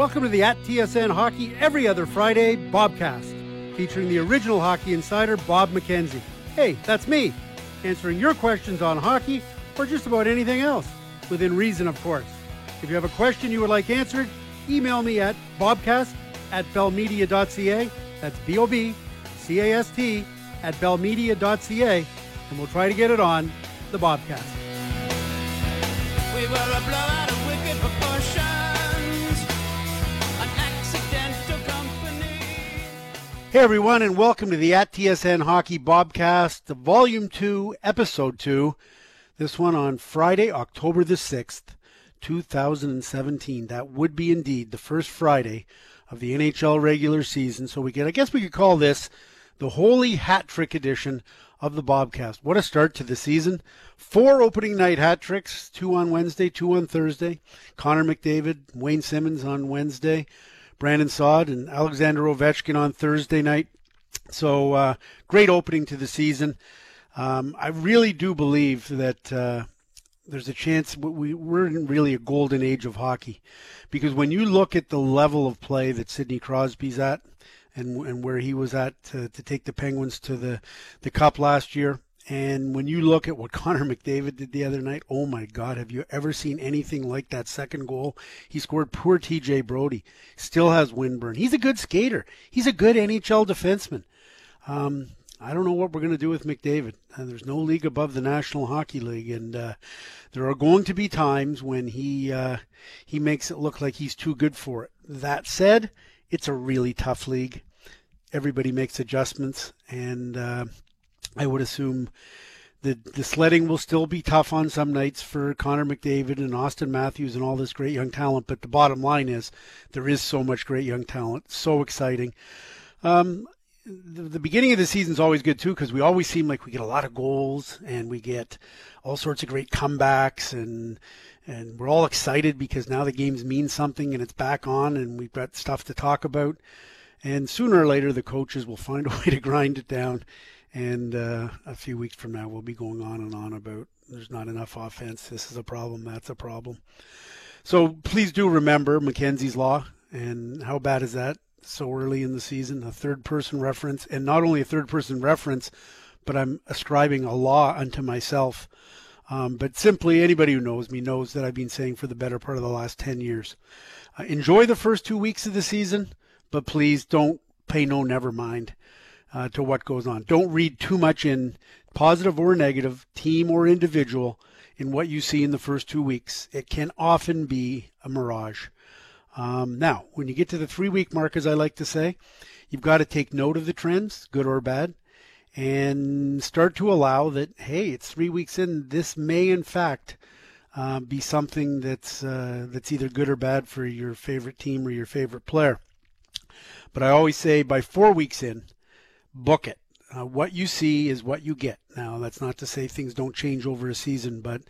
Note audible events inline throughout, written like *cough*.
Welcome to the At TSN Hockey Every Other Friday Bobcast, featuring the original hockey insider, Bob McKenzie. Hey, that's me, answering your questions on hockey or just about anything else, within reason, of course. If you have a question you would like answered, email me at bobcast at bellmedia.ca. That's B O B C A S T at bellmedia.ca, and we'll try to get it on the Bobcast. We Hey everyone, and welcome to the At TSN Hockey Bobcast, Volume 2, Episode 2. This one on Friday, October the 6th, 2017. That would be indeed the first Friday of the NHL regular season. So we get, I guess we could call this the Holy Hat Trick edition of the Bobcast. What a start to the season. Four opening night hat tricks, two on Wednesday, two on Thursday. Connor McDavid, Wayne Simmonds on Wednesday, Brandon Saad and Alexander Ovechkin on Thursday night. So uh, great opening to the season. Um, I really do believe that uh, there's a chance we, we're in really a golden age of hockey because when you look at the level of play that Sidney Crosby's at, and and where he was at to, to take the Penguins to the the Cup last year. And when you look at what *laughs* Connor McDavid did the other night, oh my God, have you ever seen anything like that second goal? He scored poor TJ Brodie. Still has windburn. He's a good skater. He's a good NHL defenseman. Um, I don't know what we're going to do with McDavid. Uh, there's no league above the National Hockey League, and uh, there are going to be times when he uh, he makes it look like he's too good for it. That said, it's a really tough league. Everybody makes adjustments, and uh, I would assume the the sledding will still be tough on some nights for Connor McDavid and Austin Matthews and all this great young talent. But the bottom line is there is so much great young talent, so exciting. Um, the, the beginning of the season is always good too because we always seem like we get a lot of goals and we get all sorts of great comebacks and and we're all excited because now the games mean something and it's back on and we've got stuff to talk about. And sooner or later, the coaches will find a *laughs* way to grind it down. And uh, a few weeks from now, we'll be going on and on about there's not enough offense. This is a problem. That's a problem. So please do remember McKenzie's Law. And how bad is that so early in the season? A third person reference. And not only a third person reference, but I'm ascribing a law unto myself um, but simply, anybody who knows me knows that I've been saying for the better part of the last 10 years. Uh, enjoy the first two weeks of the season, but please don't pay no never mind uh, to what goes on. Don't read too much in positive or negative, team or individual, in what you see in the first two weeks. It can often be a mirage. Um, now, when you get to the three week mark, as I like to say, you've got to take note of the trends, good or bad and start to allow that, hey, it's three weeks in. This may, in fact, uh, be something that's uh, that's either good or bad for your favorite team or your favorite player. But I always say by four weeks in, book it. Uh, what you see is what you get. Now, that's not to say things don't change over a season, but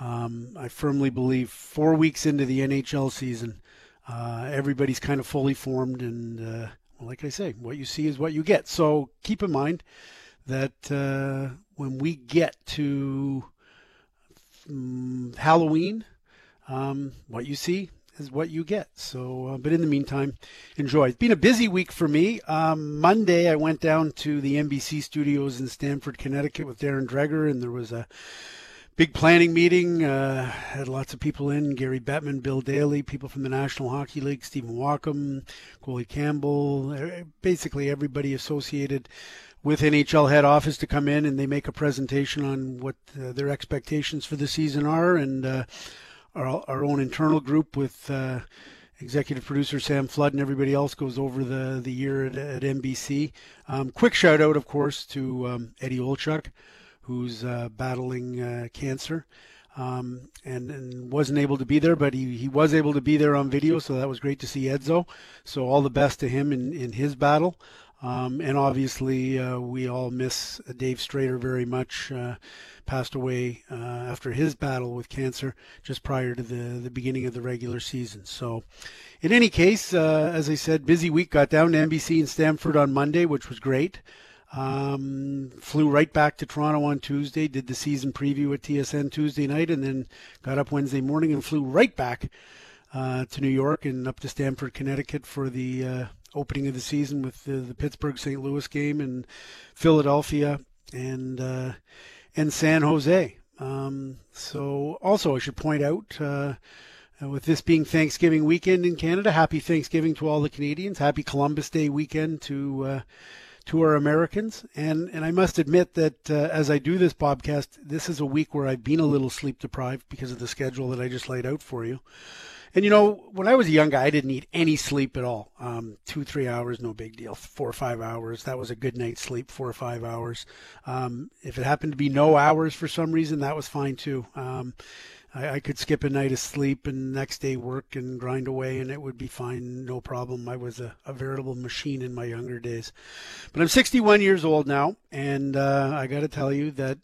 um, I firmly believe four weeks into the NHL season, uh, everybody's kind of fully formed and uh, like I say, what you see is what you get. So keep in mind that uh, when we get to um, Halloween, um, what you see is what you get. So, uh, but in the meantime, enjoy. It's been a busy week for me. Um, Monday, I went down to the NBC studios in Stamford, Connecticut with Darren Dreger, and there was a big planning meeting. Uh, had lots of people in: Gary Bettman, Bill Daly, people from the National Hockey League, Stephen Walkom, Coley Campbell, basically everybody associated with NHL head office to come in and they make a presentation on what uh, their expectations for the season are, and uh, our, our own internal group with. Uh, executive producer Sam Flood and everybody else goes over the the year at, at NBC. Um, quick shout out, of course, to um, Eddie Olczyk, who's uh, battling uh, cancer. Um, and, and, wasn't able to be there, but he, he was able to be there on video, so that was great to see Edzo. So all the best to him in, in his battle. Um, and obviously, uh, we all miss Dave Strader very much. Uh, passed away uh, after his battle with cancer just prior to the, the beginning of the regular season. So, in any case, uh, as I said, busy week. Got down to NBC in Stamford on Monday, which was great. Um, flew right back to Toronto on Tuesday, did the season preview at TSN Tuesday night, and then got up Wednesday morning and flew right back uh, to New York and up to Stamford, Connecticut for the uh, opening of the season with the, the Pittsburgh St. Louis game and Philadelphia and uh, and San Jose. Um, so also I should point out uh, with this being Thanksgiving weekend in Canada, happy Thanksgiving to all the Canadians. Happy Columbus Day weekend to uh, to our Americans. And and I must admit that uh, as I do this podcast, this is a week where I've been a little sleep deprived because of the schedule that I just laid out for you. And you know, when I was a young guy, I didn't need any sleep at all. Um, two, three hours, no big deal. Four or five hours, that was a good night's sleep. Four or five hours. Um, if it happened to be no hours for some reason, that was fine too. Um, I, I, could skip a night of sleep and next day work and grind away, and it would be fine, no problem. I was a, a veritable machine in my younger days. But I'm 61 years old now, and uh, I got to tell you that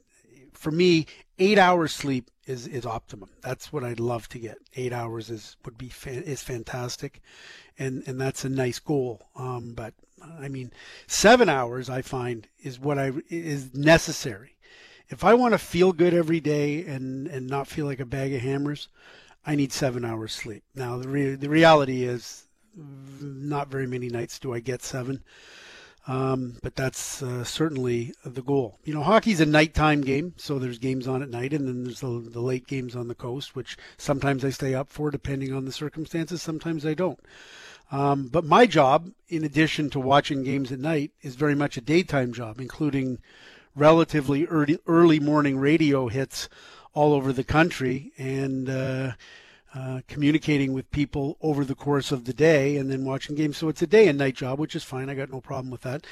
for me, eight hours sleep is is optimum. That's what I'd love to get. Eight hours is would be is fantastic, and and that's a nice goal. Um, but I mean, seven hours I find is what I is necessary. If I want to feel good every day and and not feel like a bag of hammers, I need seven hours sleep. Now the re- the reality is, not very many nights do I get seven. Um, but that's uh, certainly the goal. You know, hockey's a nighttime game, so there's games on at night, and then there's the, the, late games on the coast, which sometimes I stay up for depending on the circumstances, sometimes I don't. Um, but my job, in addition to watching games at night, is very much a daytime job, including relatively early, early morning radio hits all over the country. And, uh, uh, communicating with people over the course of the day and then watching games. So it's a day and night job, which is fine. I got no problem with that.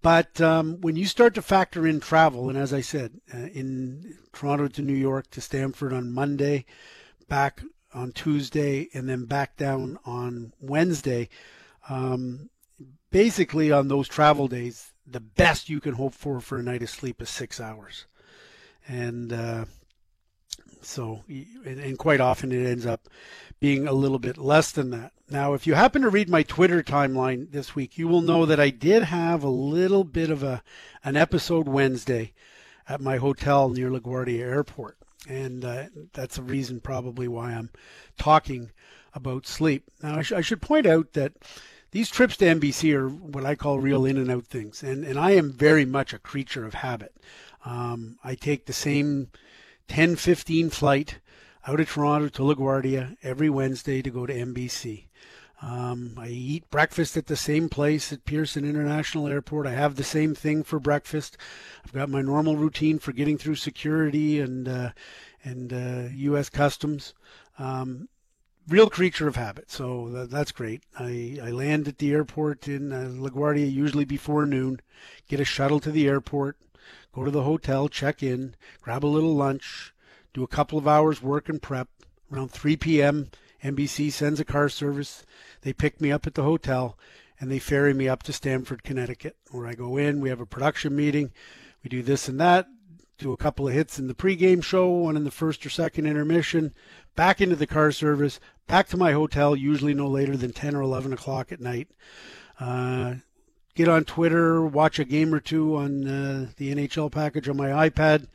But um, when you start to factor in travel, and as I said, uh, in Toronto to New York to Stamford on Monday, back on Tuesday, and then back down on Wednesday, um, basically on those travel days, the best you can hope for for a night of sleep is six hours. And uh, so, and quite often it ends up being a little bit less than that. Now, if you happen to read my Twitter timeline this week, you will know that I did have a little bit of a an episode Wednesday at my hotel near LaGuardia Airport, and uh, that's a reason probably why I'm talking about sleep. Now, I, sh- I should point out that these trips to NBC are what I call real in and out things, and and I am very much a creature of habit. Um, I take the same 10:15 flight out of Toronto to LaGuardia every Wednesday to go to NBC. Um, I eat breakfast at the same place at Pearson International Airport. I have the same thing for breakfast. I've got my normal routine for getting through security and uh, and uh, U.S. Customs. Um, real creature of habit, so that's great. I, I land at the airport in uh, LaGuardia usually before noon, get a shuttle to the airport, go to the hotel, check in, grab a little lunch, do a couple of hours work and prep. Around 3 p.m., NBC sends a car service. They pick me up at the hotel and they ferry me up to Stamford, Connecticut, where I go in. We have a production meeting. We do this and that, do a couple of hits in the pregame show, one in the first or second intermission, back into the car service, back to my hotel, usually no later than 10 or 11 o'clock at night. Uh, get on Twitter, watch a game or two on uh, the NHL package on my iPad,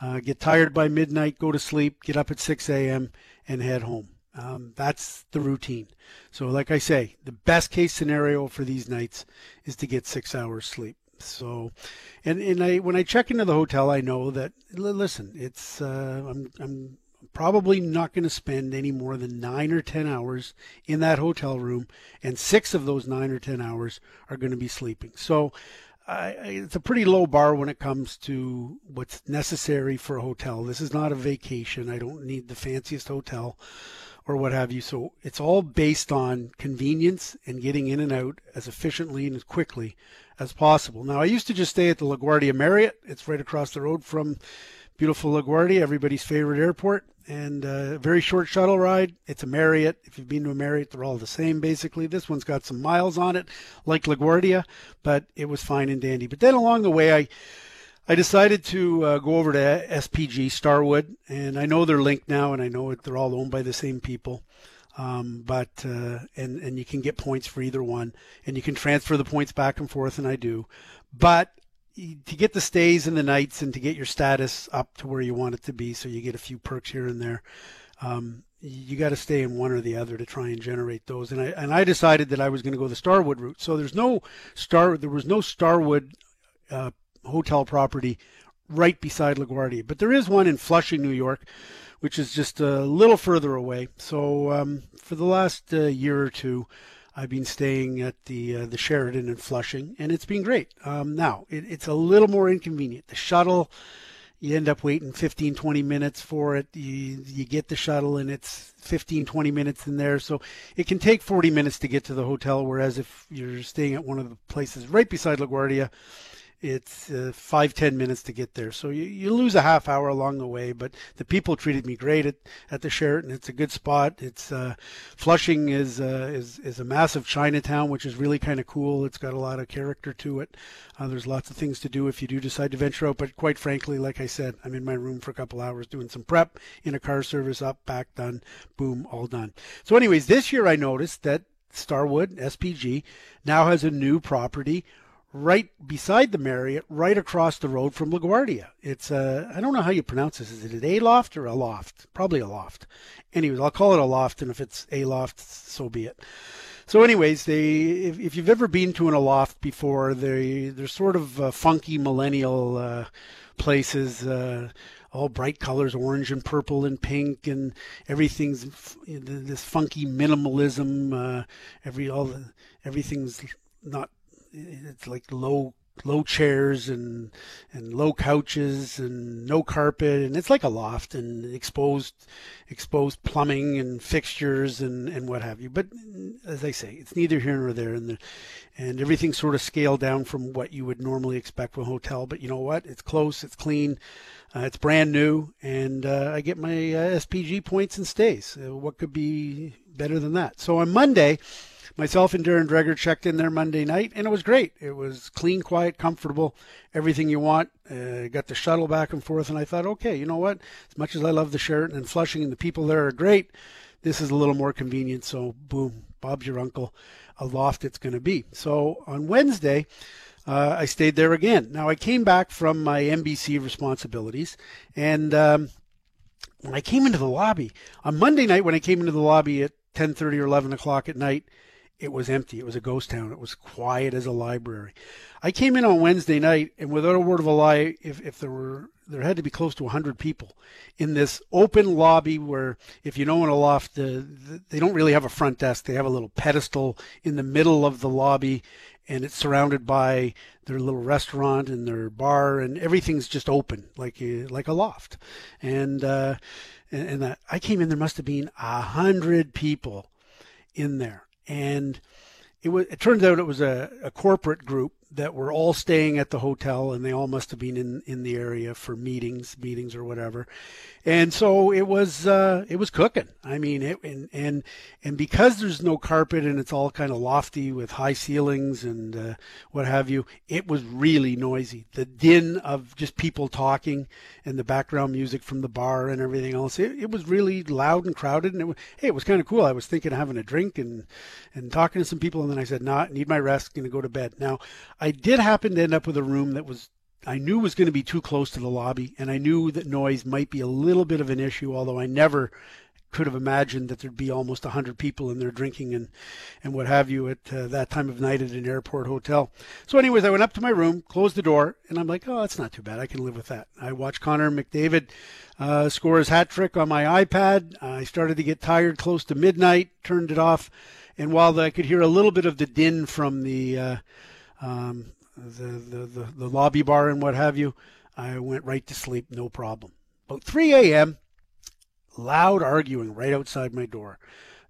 uh, get tired by midnight, go to sleep, get up at 6 a.m., and head home. Um, that's the routine. So, like I say, the best case scenario for these nights is to get six hours sleep. So, and and I when I check into the hotel, I know that listen, it's uh, I'm I'm probably not going to spend any more than nine or 10 hours in that hotel room, and six of those nine or 10 hours are going to be sleeping. So it's a pretty low bar when it comes to what's necessary for a hotel. This is not a vacation. I don't need the fanciest hotel or what have you. So it's all based on convenience and getting in and out as efficiently and as quickly as possible. Now, I used to just stay at the LaGuardia Marriott. It's right across the road from beautiful LaGuardia, everybody's favorite airport and a very short shuttle ride. It's a Marriott. If you've been to a Marriott, they're all the same basically. This one's got some miles on it, like LaGuardia, but it was fine and dandy. But then along the way, I I decided to uh, go over to SPG Starwood, and I know they're linked now, and I know they're all owned by the same people. Um, but uh, and and you can get points for either one, and you can transfer the points back and forth, and I do. But to get the stays and the nights and to get your status up to where you want it to be, so you get a few perks here and there. Um, you got to stay in one or the other to try and generate those. And I and I decided that I was going to go the Starwood route. So there's no star there was no Starwood uh, hotel property right beside LaGuardia, but there is one in Flushing, New York, which is just a little further away. So um, for the last uh, year or two. I've been staying at the uh, the Sheraton in Flushing, and it's been great. Um, now it, it's a little more inconvenient. The shuttle you end up waiting 15 20 minutes for it you you get the shuttle and it's 15 20 minutes in there so it can take 40 minutes to get to the hotel whereas if you're staying at one of the places right beside LaGuardia it's uh, five ten minutes to get there. So you, you lose a half hour along the way but the people treated me great at, at the sheraton. It's a good spot. It's uh, flushing is uh, is is a massive chinatown which is really kind of cool. It's got a lot of character to it. Uh, there's lots of things to do if you do decide to venture out. But quite frankly like i said i'm in my room for a couple hours doing some prep in a car service up back done boom all done. So anyways this year i noticed that Starwood SPG now has a new property right beside the Marriott, right across the road from LaGuardia. It's a, uh, I don't know how you pronounce this. Is it a loft or a loft? Probably a loft. Anyways, I'll call it a loft, and if it's a loft, so be it. So, anyways, they if, if you've ever been to an aloft before, they they're sort of uh, funky millennial uh, places. Uh, all bright colors, orange and purple and pink, and everything's this funky minimalism. Uh, every all the, everything's not it's like low low chairs and and low couches and no carpet. And it's like a loft and exposed exposed plumbing and fixtures and and what have you. But as i say it's neither here nor there. And the, and everything's sort of scaled down from what you would normally expect from a hotel. But you know what? It's close. It's clean. Uh, it's brand new. And uh, i get my uh, spg points and stays. Uh, what could be better than that? So on monday myself and Darren Dreger checked in there Monday night, and it was great. It was clean, quiet, comfortable, everything you want. Uh, got the shuttle back and forth, and I thought, okay, you know what? As much as I love the Sheraton and Flushing, and the people there are great, this is a little more convenient. So, boom, Bob's your uncle. Aloft it's going to be. So on Wednesday. Uh, I stayed there again. Now I came back from my NBC responsibilities, and um, when I came into the lobby on Monday night, when I came into the lobby at 10:30 or 11 o'clock at night, it was empty. It was a ghost town. It was quiet as a library. I came in on Wednesday night, and without a word of a lie, if, if there were there had to be close to 100 people in this open lobby where, if you know in a loft, the, the, they don't really have a front desk. They have a little pedestal in the middle of the lobby, and it's surrounded by their little restaurant and their bar, and everything's just open like a, like a loft. And uh, and, and I came in, there must have been a hundred people in there and it was it turns out it was a, a corporate group that were all staying at the hotel and they all must have been in, in the area for meetings meetings or whatever and so it was uh, it was cooking. I mean, it and and and because there's no carpet and it's all kind of lofty with high ceilings and uh, what have you, it was really noisy. The din of just people talking and the background music from the bar and everything else, it, it was really loud and crowded. And it was, hey, it was kind of cool. I was thinking of having a drink and and talking to some people, and then I said, "No, nah, need my rest. Going to go to bed." Now, I did happen to end up with a room that was I knew was going to be too close to the lobby, and I knew that noise might be a little bit of an issue, although I never could have imagined that there'd be almost 100 people in there drinking and, and what have you at uh, that time of night at an airport hotel. So, anyways, I went up to my room, closed the door, and I'm like, oh, that's not too bad. I can live with that. I watched Connor McDavid uh, score his hat trick on my iPad. I started to get tired close to midnight, turned it off, and while I could hear a little bit of the din from the uh, um, the, the, the, the lobby bar and what have you, I went right to sleep, no problem. About 3 a.m., loud arguing right outside my door.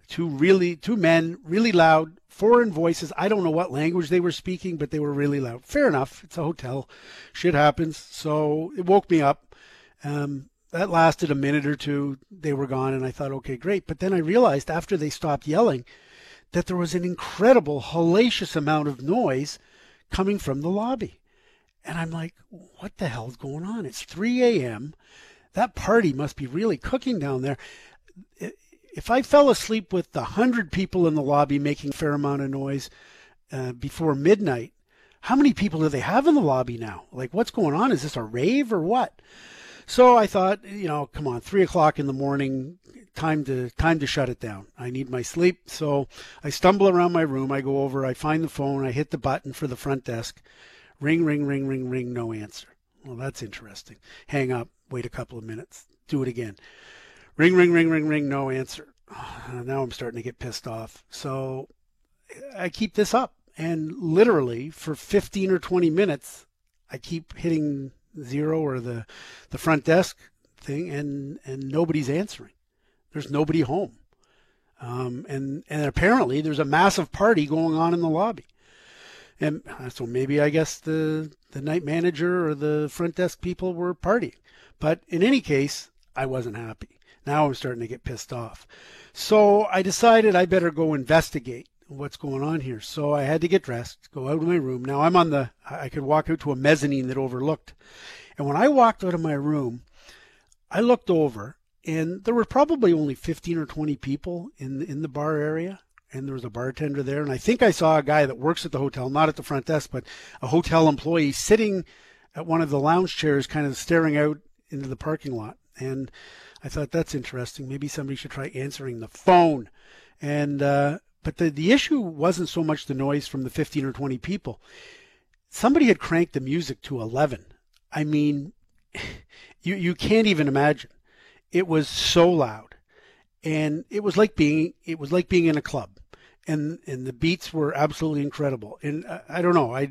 Two really, two men, really loud, foreign voices. I don't know what language they were speaking, but they were really loud. Fair enough. It's a hotel. Shit happens. So it woke me up. Um, that lasted a minute or two. They were gone, and I thought, okay, great. But then I realized after they stopped yelling that there was an incredible, hellacious amount of noise coming from the lobby. And I'm like, what the hell's going on? It's 3 a.m. That party must be really cooking down there. If I fell asleep with the hundred people in the lobby making a fair amount of noise uh, before midnight, how many people do they have in the lobby now? Like, what's going on? Is this a rave or what? So I thought, you know, come on, three o'clock in the morning, time to time to shut it down. I need my sleep. So I stumble around my room. I go over. I find the phone. I hit the button for the front desk. Ring, ring, ring, ring, ring. No answer. Well, that's interesting. Hang up. Wait a couple of minutes. Do it again. Ring, ring, ring, ring, ring. No answer. Ah, now I'm starting to get pissed off. So I keep this up. And literally for 15 or 20 minutes, I keep hitting zero or the, the front desk thing and, and nobody's answering. There's nobody home. Um, and, and apparently there's a massive party going on in the lobby. And so maybe I guess the, the night manager or the front desk people were partying. But in any case, I wasn't happy. Now I'm starting to get pissed off. So I decided I better go investigate what's going on here. So I had to get dressed, go out of my room. Now I'm on the, I could walk out to a mezzanine that overlooked. And when I walked out of my room, I looked over and there were probably only 15 or 20 people in, in the bar area. And there was a bartender there. And I think I saw a guy that works at the hotel, not at the front desk, but a hotel employee sitting at one of the lounge chairs, kind of staring out into the parking lot. And I thought that's interesting. Maybe somebody should try answering the phone. And uh, but the, the issue wasn't so much the noise from the 15 or 20 people. Somebody had cranked the music to 11. I mean, *laughs* you, you can't even imagine. It was so loud. And it was like being, it was like being in a club. And, and the beats were absolutely incredible. And I, I don't know, I,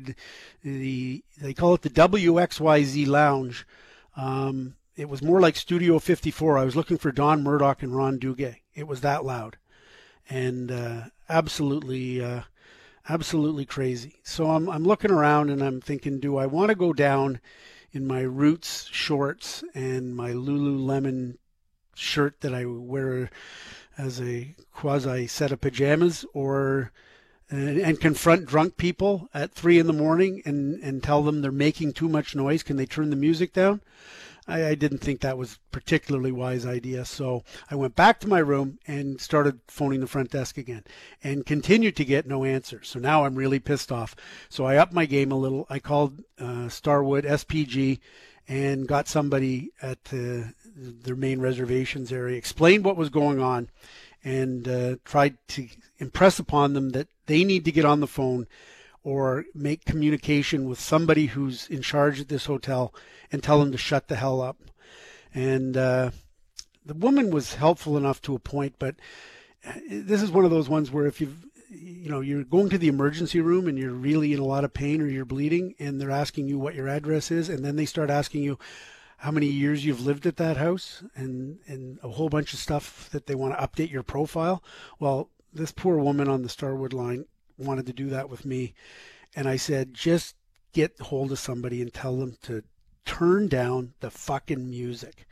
the, they call it the WXYZ lounge. Um, it was more like Studio 54. I was looking for Don Murdoch and Ron Duguay. It was that loud and uh, absolutely, uh, absolutely crazy. So I'm I'm looking around and I'm thinking, do I want to go down in my Roots shorts and my Lululemon shirt that I wear as a quasi set of pajamas, or and, and, confront drunk people at three in the morning and and tell them they're making too much noise? Can they turn the music down? I, I didn't think that was particularly wise idea. So I went back to my room and started phoning the front desk again and continued to get no answer. So now I'm really pissed off. So I upped my game a little. I called uh, Starwood SPG and got somebody at the, their main reservations area, explained what was going on, and uh, tried to impress upon them that they need to get on the phone or make communication with somebody who's in charge at this hotel and tell them to shut the hell up. And uh, the woman was helpful enough to a point, but uh, this is one of those ones where if you've you know you're going to the emergency room and you're really in a lot of pain or you're bleeding and they're asking you what your address is and then they start asking you how many years you've lived at that house and and a whole bunch of stuff that they want to update your profile well this poor woman on the starwood line wanted to do that with me. And I said, just get hold of somebody and tell them to turn down the fucking music.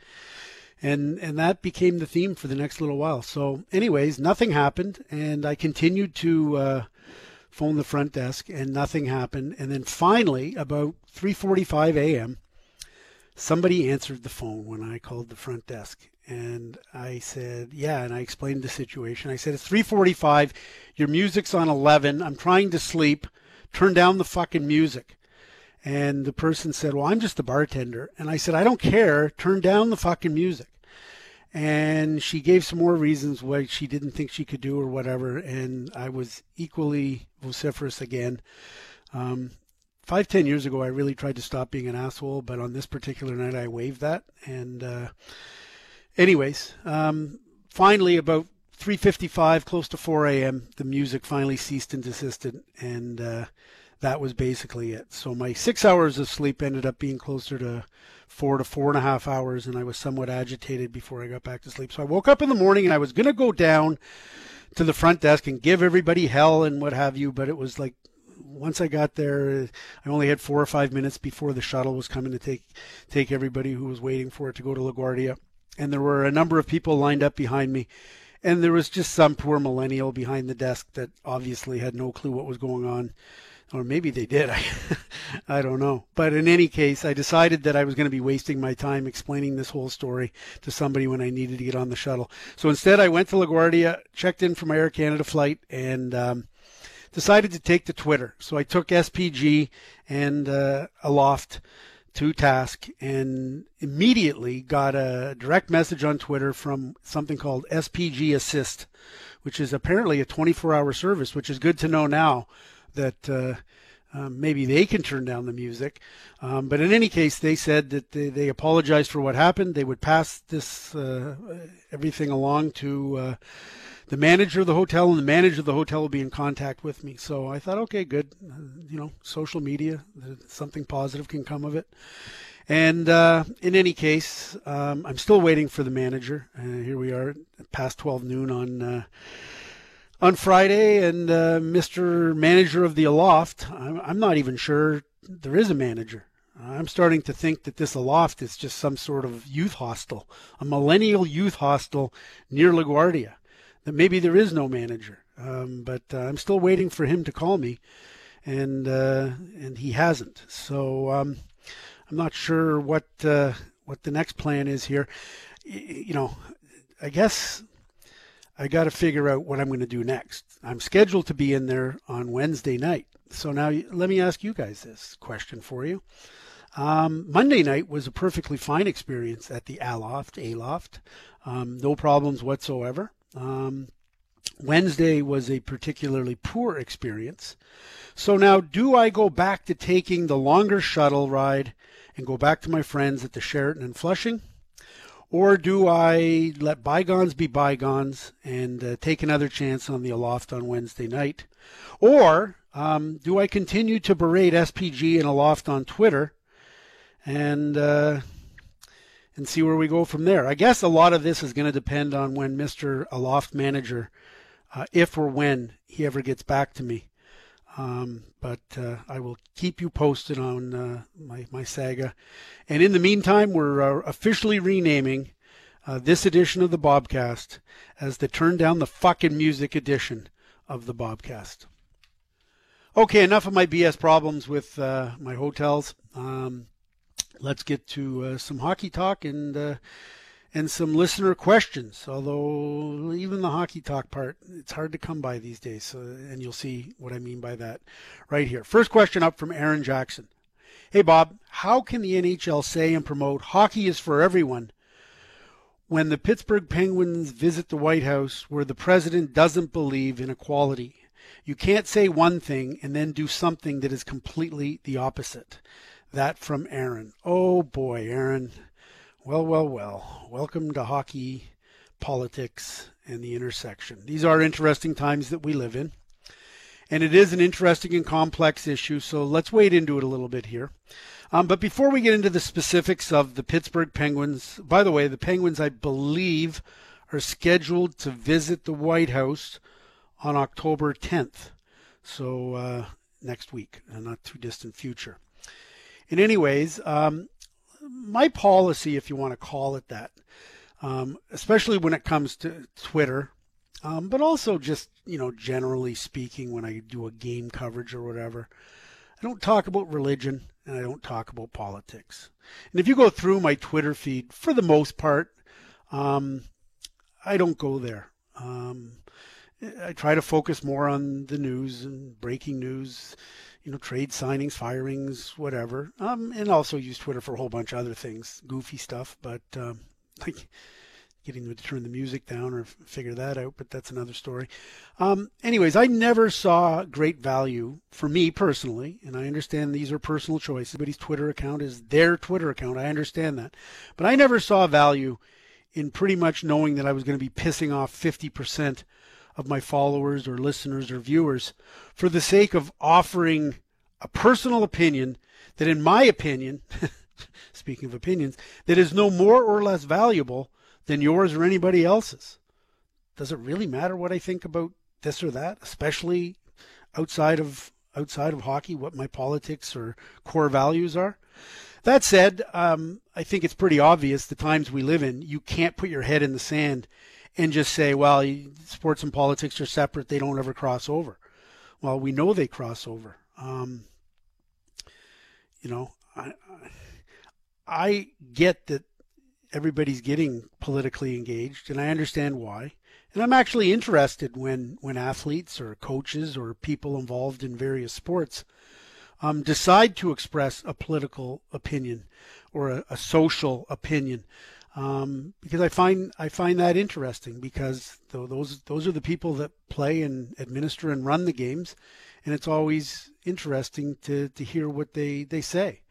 And and that became the theme for the next little while. So, anyways, nothing happened, and I continued to uh, phone the front desk, and nothing happened. And then finally, about 3:45 a.m., somebody answered the phone when I called the front desk, and I said, "Yeah," and I explained the situation. I said, "It's 3:45. Your music's on 11. I'm trying to sleep. Turn down the fucking music." And the person said, "Well, I'm just the bartender." And I said, "I don't care. Turn down the fucking music." And she gave some more reasons why she didn't think she could do or whatever. And I was equally vociferous again. Um, five, ten years ago, I really tried to stop being an asshole, but on this particular night, I waived that. And uh, anyways, um, finally, about 3:55, close to 4 a.m., the music finally ceased and desisted, and uh, that was basically it. So my six hours of sleep ended up being closer to four to four and a half hours, and I was somewhat agitated before I got back to sleep. So I woke up in the morning and I was gonna go down to the front desk and give everybody hell and what have you, but it was like once I got there, I only had four or five minutes before the shuttle was coming to take take everybody who was waiting for it to go to LaGuardia and there were a number of people lined up behind me. And there was just some poor millennial behind the desk that obviously had no clue what was going on. Or maybe they did. *laughs* I, I don't know. But in any case, I decided that I was going to be wasting my time explaining this whole story to somebody when I needed to get on the shuttle. So instead, I went to LaGuardia, checked in for my Air Canada flight, and um, decided to take to Twitter. So I took SPG and uh, Aloft to task and immediately got a direct message on Twitter from something called SPG Assist, which is apparently a 24 hour service, which is good to know now that uh, um, maybe they can turn down the music. Um, but in any case, they said that they, they apologized for what happened. They would pass this uh, everything along to uh, the manager of the hotel, and the manager of the hotel will be in contact with me. So I thought, okay, good. Uh, you know, social media, something positive can come of it. And uh, in any case, um, I'm still waiting for the manager. Uh, here we are, past 12 noon on uh, on Friday, and uh, Mr. Manager of the Aloft, I'm, I'm not even sure there is a manager. I'm starting to think that this Aloft is just some sort of youth hostel, a millennial youth hostel near LaGuardia that maybe there is no manager. Um, but uh, I'm still waiting for him to call me, and uh, and he hasn't. So um, I'm not sure what uh, what the next plan is here. You know, I guess I got to figure out what I'm going to do next. I'm scheduled to be in there on Wednesday night. So now let me ask you guys this question for you. Um, Monday night was a perfectly fine experience at the Aloft, Aloft. Um, no problems whatsoever. Um, Wednesday was a particularly poor experience. So now, do I go back to taking the longer shuttle ride and go back to my friends at the Sheraton in Flushing? Or do I let bygones be bygones and uh, take another chance on the Aloft on Wednesday night? Or um, do I continue to berate SPG and Aloft on Twitter and uh, and see where we go from there. I guess a lot of this is going to depend on when Mr. Aloft manager, uh, if or when he ever gets back to me. Um, but uh, I will keep you posted on uh, my, my saga. And in the meantime, we're uh, officially renaming uh, this edition of the Bobcast as the Turn Down the Fucking Music edition of the Bobcast. Okay, enough of my BS problems with uh, my hotels. Um, let's get to uh, some hockey talk and and some listener questions. Although even the hockey talk part, it's hard to come by these days. So, and you'll see what I mean by that right here. First question up from Aaron Jackson. Hey Bob, how can the NHL say and promote hockey is for everyone when the Pittsburgh Penguins visit the White House where the president doesn't believe in equality? You can't say one thing and then do something that is completely the opposite. That from Aaron. Oh boy, Aaron. Well, well, well. Welcome to hockey, politics, and the intersection. These are interesting times that we live in. And it is an interesting and complex issue, so let's wade into it a little bit here. Um, but before we get into the specifics of the Pittsburgh Penguins, by the way, the Penguins, I believe, are scheduled to visit the White House on October 10th. So uh, next week, not too distant future. In anyways, um, my policy, if you want to call it that, um, especially when it comes to Twitter, um, but also just you know generally speaking when I do a game coverage or whatever, I don't talk about religion and I don't talk about politics. And if you go through my Twitter feed, for the most part, um, I don't go there. Um, I try to focus more on the news and breaking news you know, trade signings, firings, whatever. Um, and also use Twitter for a whole bunch of other things, goofy stuff. But um, *laughs* like getting them to turn the music down or figure that out, but that's another story. Um, anyways, I never saw great value for me personally, and I understand these are personal choices. But his Twitter account is their Twitter account. I understand that, but I never saw value in pretty much knowing that I was going to be pissing off 50 percent of my followers or listeners or viewers for the sake of offering a personal opinion that, in my opinion, *laughs* speaking of opinions, that is no more or less valuable than yours or anybody else's. Does it really matter what I think about this or that, especially outside of outside of hockey, what my politics or core values are? That said, um, I think it's pretty obvious the times we live in. You can't put your head in the sand and just say, well, sports and politics are separate. They don't ever cross over. Well, we know they cross over. Um, you know, I, I get that everybody's getting politically engaged, and I understand why. And I'm actually interested when, when athletes or coaches or people involved in various sports um, decide to express a political opinion or a, a social opinion. Um, because I find I find that interesting because those those are the people that play and administer and run the games, and it's always interesting to, to hear what they, they say.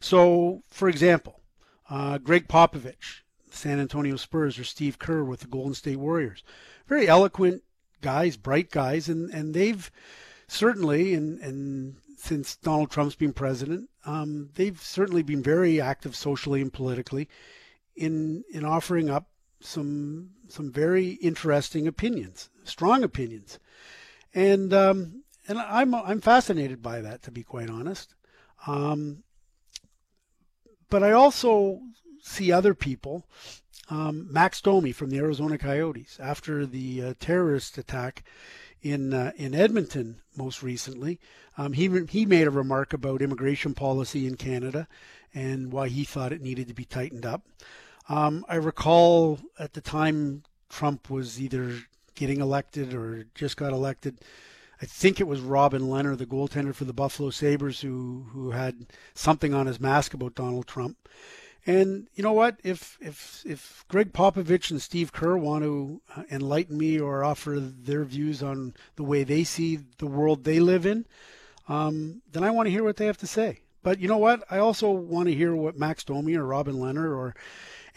So, for example, uh, Gregg Popovich, San Antonio Spurs, or Steve Kerr with the Golden State Warriors. Very eloquent guys, bright guys, and, and they've certainly, and, and since Donald Trump's been president, um, they've certainly been very active socially and politically in in offering up some some very interesting opinions, strong opinions, and um, and I'm I'm fascinated by that to be quite honest. Um, but I also see other people. Um, Max Domi from the Arizona Coyotes, after the uh, terrorist attack in uh, in Edmonton most recently, um, he he made a remark about immigration policy in Canada and why he thought it needed to be tightened up. Um, I recall at the time Trump was either getting elected or just got elected. I think it was Robin Lehner, the goaltender for the Buffalo Sabres, who who had something on his mask about Donald Trump. And you know what? If if if Gregg Popovich and Steve Kerr want to uh, enlighten me or offer their views on the way they see the world they live in, um, then I want to hear what they have to say. But you know what? I also want to hear what Max Domi or Robin Lehner or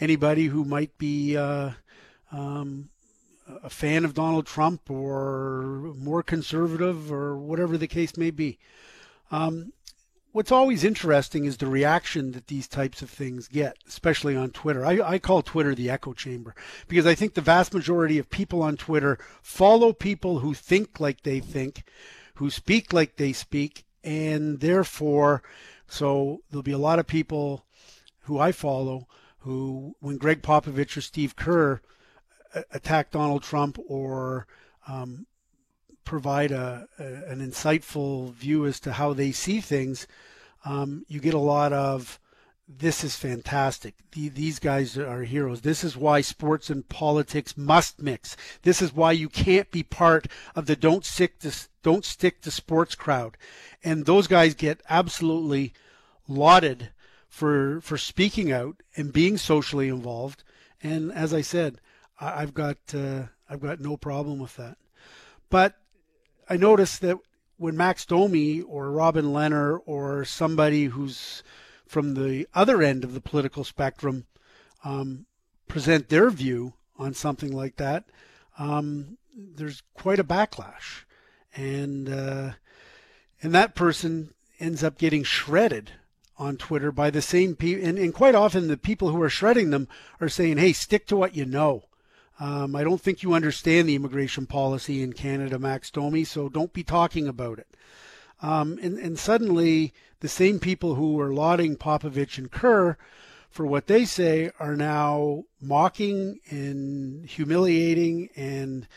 anybody who might be uh, um, a fan of Donald Trump or more conservative or whatever the case may be. Um, what's always interesting is the reaction that these types of things get, especially on Twitter. I, I, call Twitter the echo chamber because I think the vast majority of people on Twitter follow people who think like they think, who speak like they speak, and therefore, so there'll be a lot of people who I follow who, when Gregg Popovich or Steve Kerr attack Donald Trump or um, provide a, a, an insightful view as to how they see things, um, you get a lot of this is fantastic. The, these guys are heroes. This is why sports and politics must mix. This is why you can't be part of the don't stick to don't stick to sports crowd. And those guys get absolutely lauded for for speaking out and being socially involved. And as I said, I've got uh, I've got no problem with that. But I noticed that when Max Domi or Robin Lehner or somebody who's from the other end of the political spectrum um, present their view on something like that, um, there's quite a backlash, and uh, and that person ends up getting shredded on Twitter by the same people, and, and quite often the people who are shredding them are saying, "Hey, stick to what you know." Um, I don't think you understand the immigration policy in Canada, Max Domi, so don't be talking about it. Um, and, and suddenly, the same people who were lauding Popovich and Kerr for what they say are now mocking and humiliating and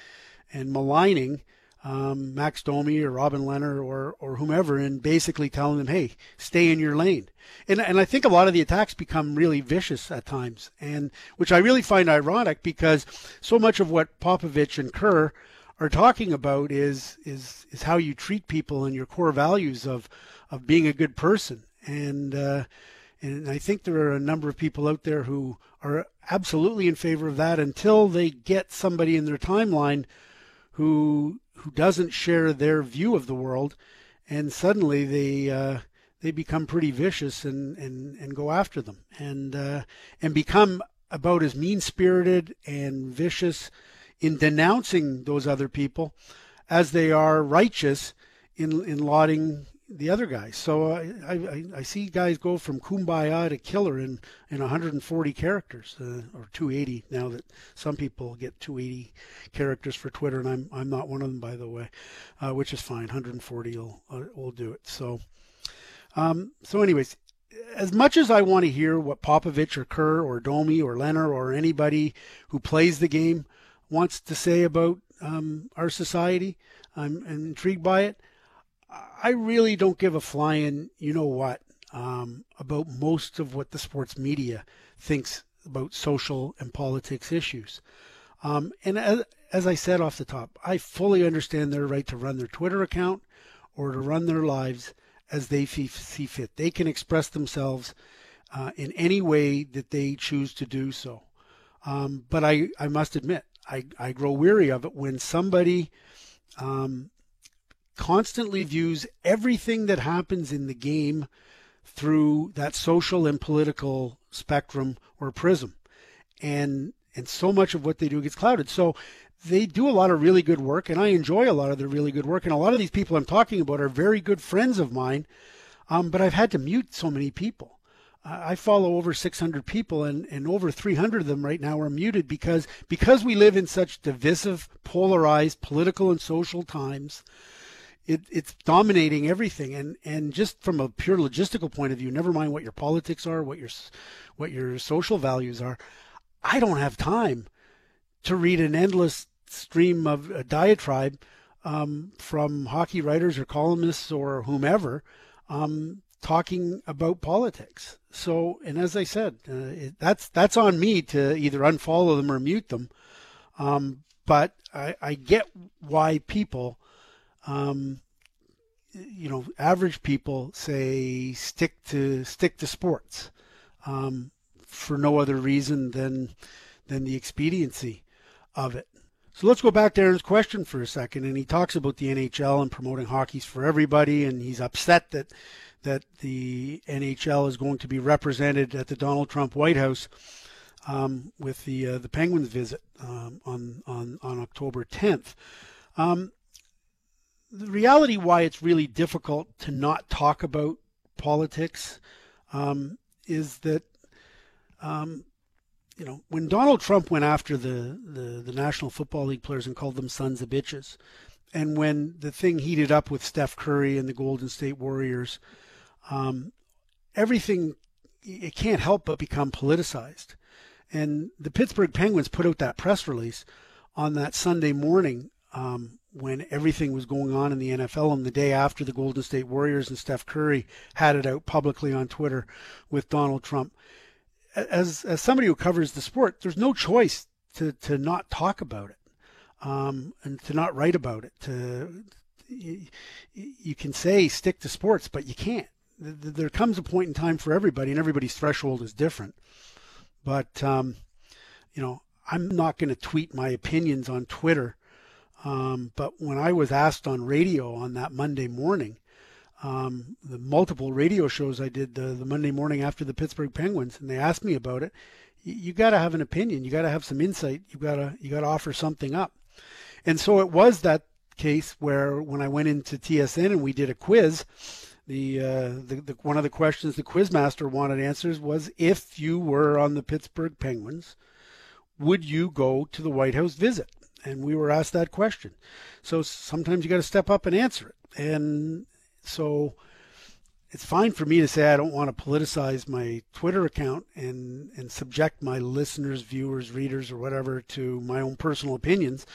and maligning um, Max Domi or Robin Lehner or or whomever, and basically telling them, "Hey, stay in your lane." And and I think a lot of the attacks become really vicious at times, and which I really find ironic because so much of what Popovich and Kerr are talking about is is is how you treat people and your core values of of being a good person. And uh, and I think there are a number of people out there who are absolutely in favor of that until they get somebody in their timeline who who doesn't share their view of the world, and suddenly they uh, they become pretty vicious and, and, and go after them and uh, and become about as mean spirited and vicious in denouncing those other people as they are righteous in in lauding the other guys. So I, I, I see guys go from kumbaya to killer in, in 140 characters uh, or 280 now that some people get 280 characters for Twitter and I'm I'm not one of them by the way, uh, which is fine. 140 will uh, will do it. So um, so anyways, as much as I want to hear what Popovich or Kerr or Domi or Lehner or anybody who plays the game wants to say about um, our society, I'm, I'm intrigued by it. I really don't give a flying, you know what, um, about most of what the sports media thinks about social and politics issues. Um, and as, as I said off the top, I fully understand their right to run their Twitter account or to run their lives as they see fit. They can express themselves uh, in any way that they choose to do so. Um, but I, I must admit, I, I grow weary of it when somebody um, constantly views everything that happens in the game through that social and political spectrum or prism. And and so much of what they do gets clouded. So they do a lot of really good work, and I enjoy a lot of their really good work. And a lot of these people I'm talking about are very good friends of mine, um, but I've had to mute so many people. I follow over 600 people, and, and over 300 of them right now are muted because because we live in such divisive, polarized political and social times it, it's dominating everything. And, and just from a pure logistical point of view, never mind what your politics are, what your, what your social values are, I don't have time to read an endless stream of a diatribe um, from hockey writers or columnists or whomever um, talking about politics. So, and as I said, uh, it, that's that's on me to either unfollow them or mute them. Um, but I, I, get why people um, you know, average people say stick to stick to sports um, for no other reason than than the expediency of it. So let's go back to Aaron's question for a second, and he talks about the NHL and promoting hockey's for everybody, and he's upset that that the NHL is going to be represented at the Donald Trump White House um, with the uh, the Penguins visit um, on on on October 10th. Um, the reality why it's really difficult to not talk about politics um, is that um, you know when Donald Trump went after the, the, the National Football League players and called them sons of bitches, and when the thing heated up with Steph Curry and the Golden State Warriors, um, everything it can't help but become politicized. And the Pittsburgh Penguins put out that press release on that Sunday morning um, when everything was going on in the NFL and the day after the Golden State Warriors and Steph Curry had it out publicly on Twitter with Donald Trump. As as somebody who covers the sport, there's no choice to to not talk about it, um, and to not write about it. To you, you can say stick to sports, but you can't. There comes a point in time for everybody, and everybody's threshold is different. But um, you know, I'm not going to tweet my opinions on Twitter um, but when I was asked on radio on that Monday morning, um, the multiple radio shows I did the, the Monday morning after the Pittsburgh Penguins, and they asked me about it, you, you got to have an opinion. You got to have some insight. You got to you got to offer something up. And so it was that case where when I went into TSN and we did a quiz, the, uh, the, the one of the questions the quizmaster wanted answers was if you were on the Pittsburgh Penguins, would you go to the White House visit? And we were asked that question. So sometimes you got to step up and answer it. And so it's fine for me to say I don't want to politicize my Twitter account and and subject my listeners, viewers, readers, or whatever to my own personal opinions.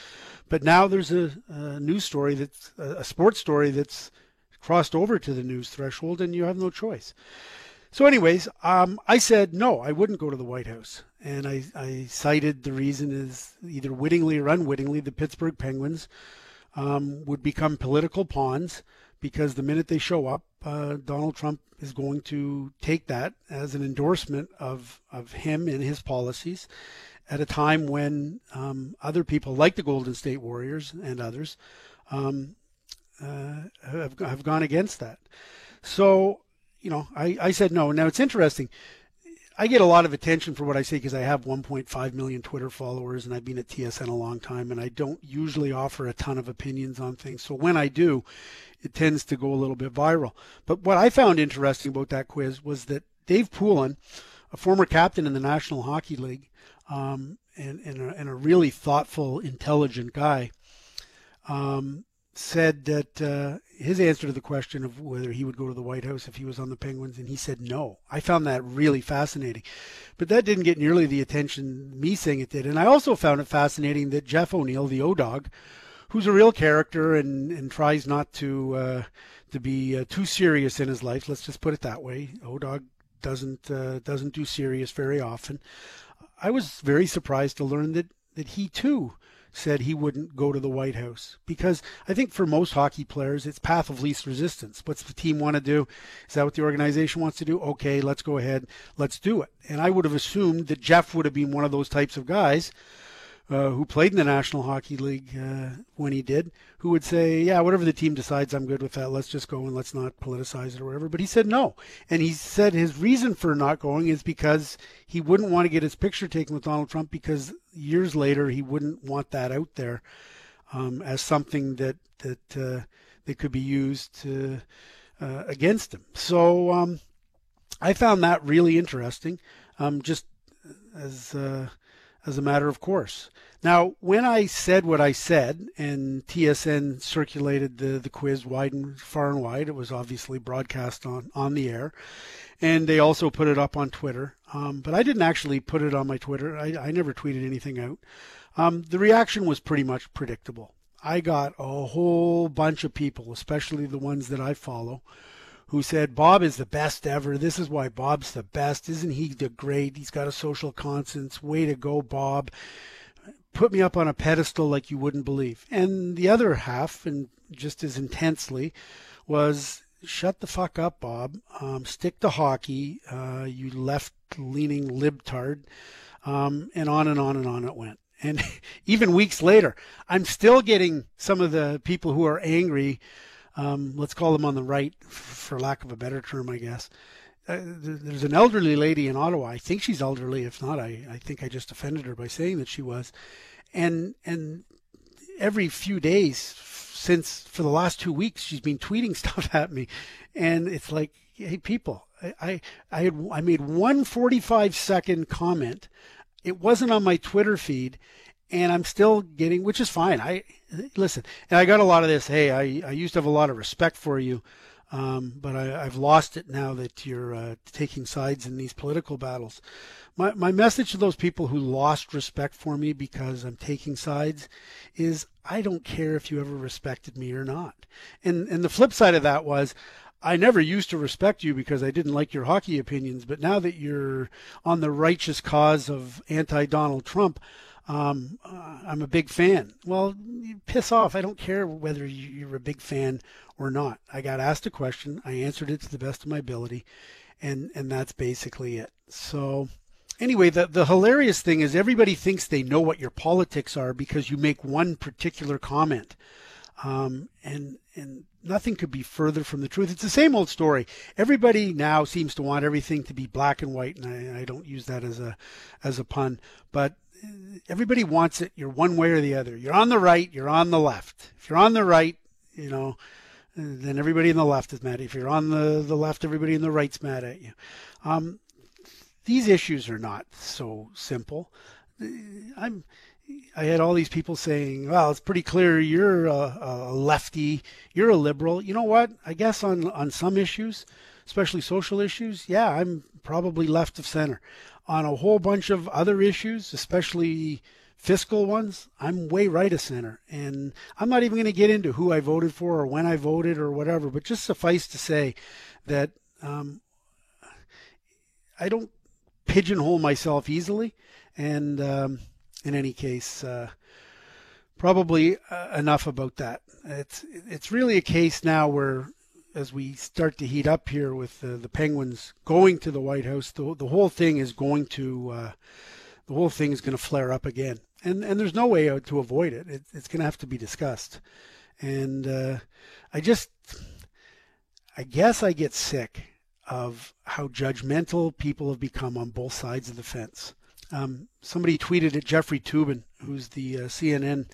But now there's a, a news story that's a sports story that's crossed over to the news threshold, and you have no choice. So, anyways, um, I said no, I wouldn't go to the White House, and I, I cited the reason is either wittingly or unwittingly, the Pittsburgh Penguins um, would become political pawns because the minute they show up, uh, Donald Trump is going to take that as an endorsement of of him and his policies at a time when um, other people like the Golden State Warriors and others um, uh, have, have gone against that. So you know, I, I said no. Now it's interesting. I get a lot of attention for what I say because I have 1.5 million Twitter followers and I've been at TSN a long time and I don't usually offer a ton of opinions on things. So when I do, it tends to go a little bit viral. But what I found interesting about that quiz was that Dave Poulin, a former captain in the National Hockey League, um, and, and, a, and, a, really thoughtful, intelligent guy, um, said that uh, his answer to the question of whether he would go to the White House if he was on the Penguins, and he said no. I found that really fascinating, but that didn't get nearly the attention me saying it did. And I also found it fascinating that Jeff O'Neill, the O Dog, who's a real character and and tries not to uh, to be uh, too serious in his life. Let's just put it that way. O Dog doesn't uh, doesn't do serious very often. I was very surprised to learn that, that he too said he wouldn't go to the White House because I think for most hockey players, it's path of least resistance. What's the team want to do? Is that what the organization wants to do? Okay, let's go ahead, let's do it. And I would have assumed that Jeff would have been one of those types of guys uh, who played in the National Hockey League uh, when he did, who would say, "Yeah, whatever the team decides, I'm good with that. Let's just go and let's not politicize it or whatever." But he said no, and he said his reason for not going is because he wouldn't want to get his picture taken with Donald Trump because years later he wouldn't want that out there um, as something that that uh, that could be used to, uh, against him. So um, I found that really interesting, um, just as uh, as a matter of course. Now, when I said what I said, and TSN circulated the, the quiz wide and far and wide, it was obviously broadcast on, on the air, and they also put it up on Twitter. Um, but I didn't actually put it on my Twitter. I, I never tweeted anything out. Um, the reaction was pretty much predictable. I got a whole bunch of people, especially the ones that I follow, who said Bob is the best ever. This is why Bob's the best. Isn't he the great? He's got a social conscience. Way to go, Bob. Put me up on a pedestal like you wouldn't believe. And the other half, and just as intensely, was shut the fuck up, Bob. Um, stick to hockey. Uh, you left leaning libtard. Um, and on and on and on it went. And *laughs* even weeks later, I'm still getting some of the people who are angry um, let's call them on the right, for lack of a better term, I guess. Uh, there's an elderly lady in Ottawa. I think she's elderly. If not, I, I think I just offended her by saying that she was. And and every few days since for the last two weeks, she's been tweeting *laughs* stuff at me, and it's like, hey, people, I I I, had, I made one 45 second comment. It wasn't on my Twitter feed, and I'm still getting, which is fine. I listen, and I got a lot of this. Hey, I, I used to have a lot of respect for you, um, but I, have lost it now that you're uh, taking sides in these political battles. My my message to those people who lost respect for me because I'm taking sides is I don't care if you ever respected me or not. And and the flip side of that was. I never used to respect you because I didn't like your hockey opinions, but now that you're on the righteous cause of anti Donald Trump, um, uh, I'm a big fan. Well, piss off. I don't care whether you're a big fan or not. I got asked a question. I answered it to the best of my ability, and and that's basically it. So. Anyway, the, the hilarious thing is everybody thinks they know what your politics are because you make one particular comment. Um, and and nothing could be further from the truth. It's the same old story. Everybody now seems to want everything to be black and white, and I, I don't use that as a as a pun, but everybody wants it. You're one way or the other. You're on the right. You're on the left. If you're on the right, you know, then everybody in the left is mad. If you're on the the left, everybody in the right's mad at you. Um, these issues are not so simple. I'm. I had all these people saying, "Well, it's pretty clear you're a, a lefty, you're a liberal." You know what? I guess on on some issues, especially social issues, yeah, I'm probably left of center on a whole bunch of other issues, especially fiscal ones, I'm way right of center. And I'm not even going to get into who I voted for or when I voted or whatever, but just suffice to say that um, I don't pigeonhole myself easily. And um, in any case, uh, probably uh, enough about that. It's it's really a case now where as we start to heat up here with the Penguins going to the White House, the, the whole thing is going to uh, the whole thing is going to flare up again, and and there's no way to avoid it. it it's going to have to be discussed, and uh, I just I guess I get sick of how judgmental people have become on both sides of the fence. Um, somebody tweeted at Jeffrey Toobin, who's the uh, CNN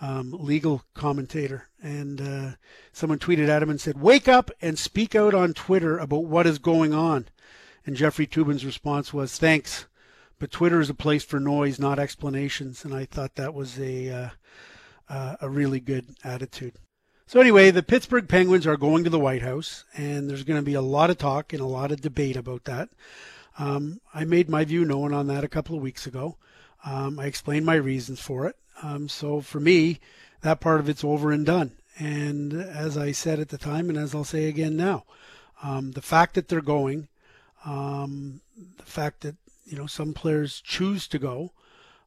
um, legal commentator, and uh, someone tweeted at him and said, "Wake up and speak out on Twitter about what is going on." And Jeffrey Toobin's response was, "Thanks, but Twitter is a place for noise, not explanations." And I thought that was a uh, uh, a really good attitude. So anyway, the Pittsburgh Penguins are going to the White House, and there's going to be a lot of talk and a lot of debate about that. Um, I made my view known on that a couple of weeks ago. Um, I explained my reasons for it. Um, so for me, that part of it's over and done. And as I said at the time, and as I'll say again now, um, the fact that they're going, um, the fact that you know some players choose to go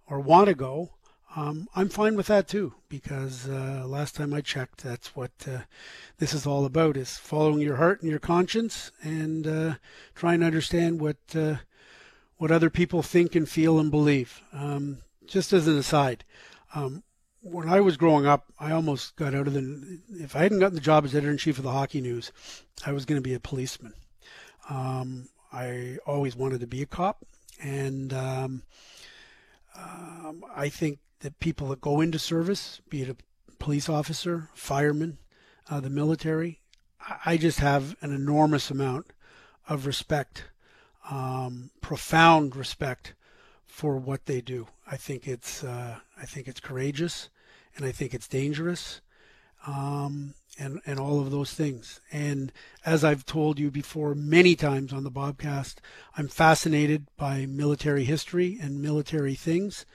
or want to go, um, I'm fine with that too because uh, last time I checked, that's what uh, this is all about: is following your heart and your conscience and uh, trying to understand what uh, what other people think and feel and believe. Um, just as an aside, um, when I was growing up, I almost got out of the. If I hadn't gotten the job as editor in chief of the Hockey News, I was going to be a policeman. Um, I always wanted to be a cop, and um, um, I think that people that go into service, be it a police officer, fireman, uh, the military, I just have an enormous amount of respect, um, profound respect for what they do. I think it's uh, I think it's courageous, and I think it's dangerous, um, and and all of those things. And as I've told you before many times on the Bobcast, I'm fascinated by military history and military things,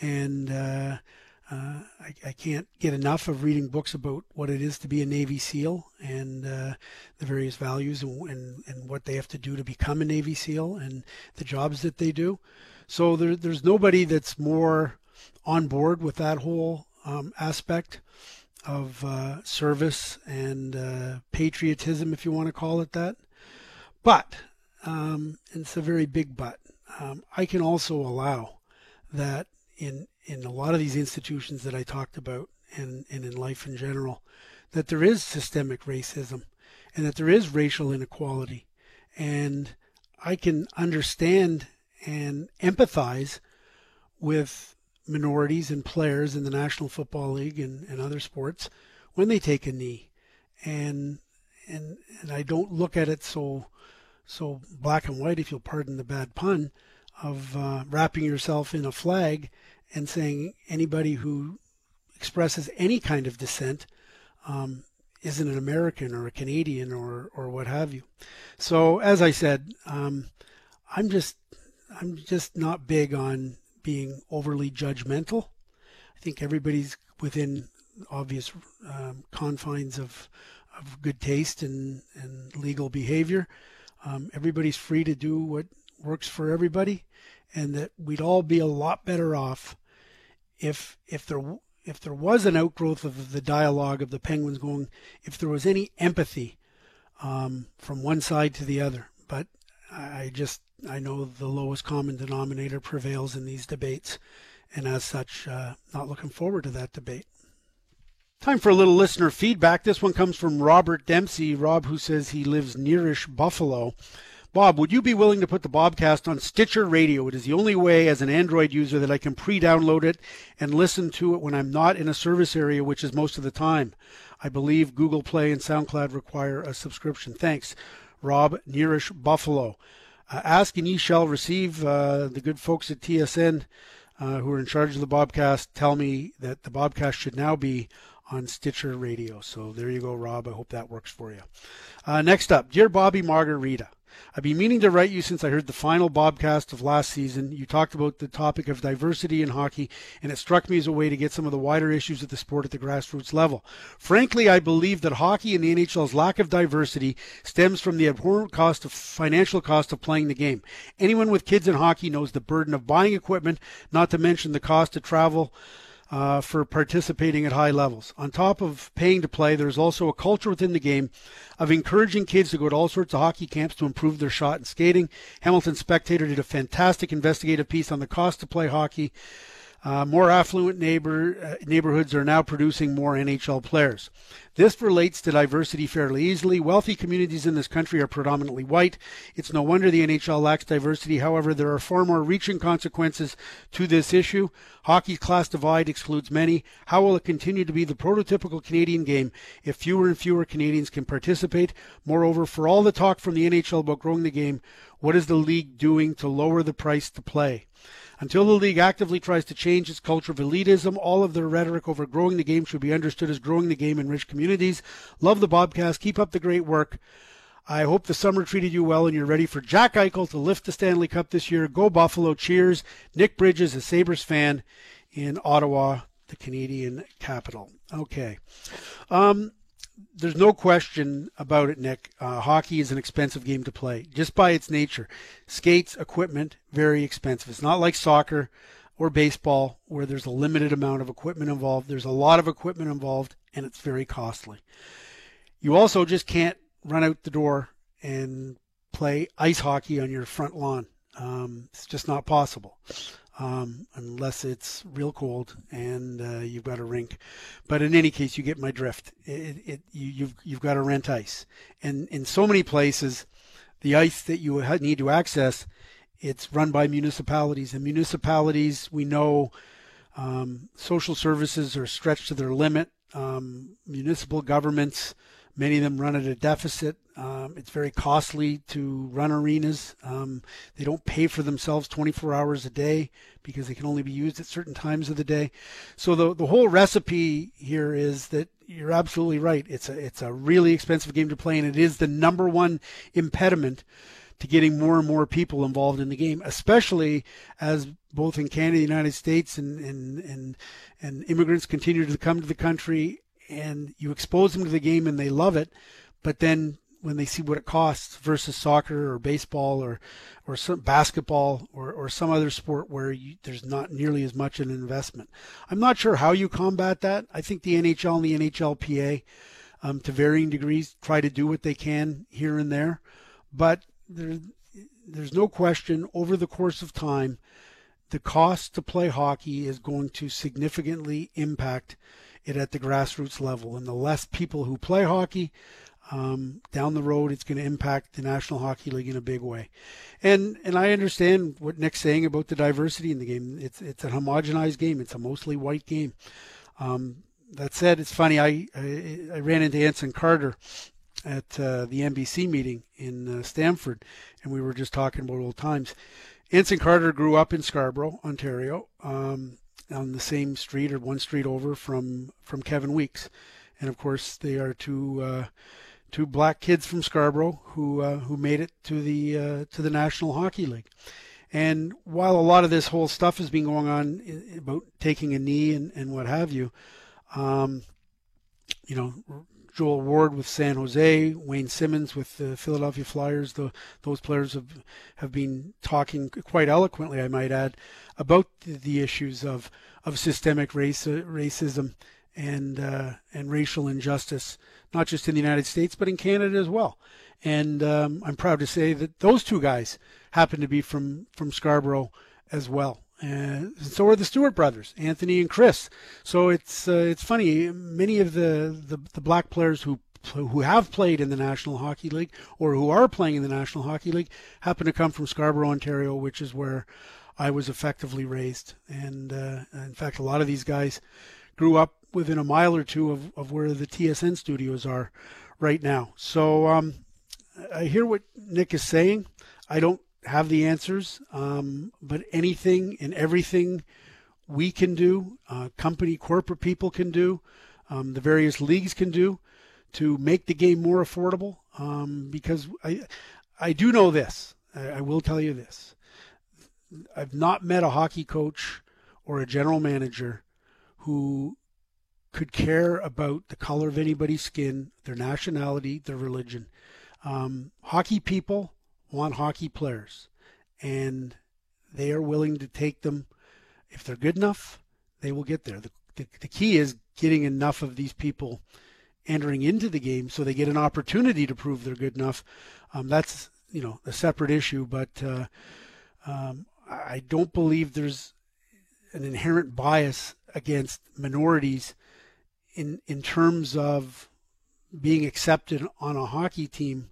and uh, uh, I, I, can't get enough of reading books about what it is to be a Navy SEAL and uh, the various values and, and, and what they have to do to become a Navy SEAL and the jobs that they do. So there, there's nobody that's more on board with that whole um, aspect of uh, service and uh, patriotism, if you want to call it that. But um, it's a very big but. Um, I can also allow that in in a lot of these institutions that I talked about and, and in life in general, that there is systemic racism and that there is racial inequality. And I can understand and empathize with minorities and players in the National Football League and, and other sports when they take a knee. And and and I don't look at it so so black and white, if you'll pardon the bad pun, of uh, wrapping yourself in a flag and saying anybody who expresses any kind of dissent um, isn't an American or a Canadian or or what have you. So as I said, um, I'm just I'm just not big on being overly judgmental. I think everybody's within obvious um, confines of of good taste and, and legal behavior. Um, everybody's free to do what works for everybody, and that we'd all be a lot better off if if there if there was an outgrowth of the dialogue of the Penguins going, if there was any empathy um, from one side to the other. But I just I know the lowest common denominator prevails in these debates, and as such, uh, not looking forward to that debate. Time for a little listener feedback. This one comes from Robert Dempsey. Rob, who says he lives nearish Buffalo. Bob, would you be willing to put the Bobcast on Stitcher Radio? It is the only way as an Android user that I can pre download it and listen to it when I'm not in a service area, which is most of the time. I believe Google Play and SoundCloud require a subscription. Thanks, Rob Nearish Buffalo. Uh, ask and ye shall receive. Uh, the good folks at TSN uh, who are in charge of the Bobcast tell me that the Bobcast should now be on Stitcher Radio. So there you go, Rob. I hope that works for you. Uh, next up, Dear Bobby Margarita. I've been meaning to write you since I heard the final Bobcast of last season. You talked about the topic of diversity in hockey, and it struck me as a way to get some of the wider issues of the sport at the grassroots level. Frankly, I believe that hockey and the NHL's lack of diversity stems from the abhorrent cost of financial cost of playing the game. Anyone with kids in hockey knows the burden of buying equipment, not to mention the cost of travel uh, for participating at high levels. On top of paying to play, there's also a culture within the game of encouraging kids to go to all sorts of hockey camps to improve their shot and skating. Hamilton Spectator did a fantastic investigative piece on the cost to play hockey. Uh, more affluent neighbor uh, neighborhoods are now producing more NHL players. This relates to diversity fairly easily. Wealthy communities in this country are predominantly white. It's no wonder the NHL lacks diversity. However, there are far more reaching consequences to this issue. Hockey's class divide excludes many. How will it continue to be the prototypical Canadian game if fewer and fewer Canadians can participate? Moreover, for all the talk from the NHL about growing the game, what is the league doing to lower the price to play? Until the league actively tries to change its culture of elitism, all of their rhetoric over growing the game should be understood as growing the game in rich communities. Love the Bobcast. Keep up the great work. I hope the summer treated you well and you're ready for Jack Eichel to lift the Stanley Cup this year. Go Buffalo. Cheers. Nick Bridges, a Sabres fan in Ottawa, the Canadian capital. Okay. Um, there's no question about it, Nick. Uh, hockey is an expensive game to play, just by its nature. Skates, equipment, very expensive. It's not like soccer or baseball where there's a limited amount of equipment involved. There's a lot of equipment involved, and it's very costly. You also just can't run out the door and play ice hockey on your front lawn. Um, it's just not possible um, unless it's real cold and uh, you've got a rink. But in any case, you get my drift. It, it, you, you've you've got to rent ice, and in so many places, the ice that you need to access, it's run by municipalities, and municipalities we know. Um, social services are stretched to their limit. Um, municipal governments Many of them run at a deficit. Um, it's very costly to run arenas. Um, they don't pay for themselves 24 hours a day because they can only be used at certain times of the day. So the the whole recipe here is that you're absolutely right. It's a it's a really expensive game to play, and it is the number one impediment to getting more and more people involved in the game, especially as both in Canada, the United States, and and and, and immigrants continue to come to the country and you expose them to the game and they love it, but then when they see what it costs versus soccer or baseball or or some basketball or, or some other sport where you, there's not nearly as much an investment. I'm not sure how you combat that. I think the NHL and the NHLPA, um, to varying degrees, try to do what they can here and there, but there, there's no question over the course of time, the cost to play hockey is going to significantly impact it at the grassroots level. And the less people who play hockey, um, down the road, it's going to impact the National Hockey League in a big way. And and I understand what Nick's saying about the diversity in the game. It's it's a homogenized game. It's a mostly white game. Um, that said, it's funny. I, I, I ran into Anson Carter at uh, the NBC meeting in uh, Stamford, and we were just talking about old times. Anson Carter grew up in Scarborough, Ontario. Um, on the same street or one street over from from Kevin Weeks, and of course they are two uh, two black kids from Scarborough who uh, who made it to the uh, to the National Hockey League. And while a lot of this whole stuff has been going on about taking a knee and, and what have you, um, you know, Joel Ward with San Jose, Wayne Simmonds with the Philadelphia Flyers. The, those players have have been talking quite eloquently, I might add, about the, the issues of of systemic race, racism and uh, and racial injustice, not just in the United States but in Canada as well. And um, I'm proud to say that those two guys happen to be from from Scarborough as well. And so are the Stewart brothers, Anthony and Chris. So it's uh, it's funny. Many of the, the, the black players who who have played in the National Hockey League or who are playing in the National Hockey League happen to come from Scarborough, Ontario, which is where I was effectively raised. And uh, in fact, a lot of these guys grew up within a mile or two of, of where the TSN studios are right now. So um, I hear what Nick is saying. I don't have the answers, um, but anything and everything we can do, uh, company, corporate people can do, um, the various leagues can do to make the game more affordable. Um, because I, I do know this. I, I will tell you this. I've not met a hockey coach or a general manager who could care about the color of anybody's skin, their nationality, their religion. Um, hockey people want hockey players, and they are willing to take them. If they're good enough, they will get there. The, the, the key is getting enough of these people entering into the game so they get an opportunity to prove they're good enough. Um, that's you know a separate issue, but uh, um, I don't believe there's an inherent bias against minorities in in terms of being accepted on a hockey team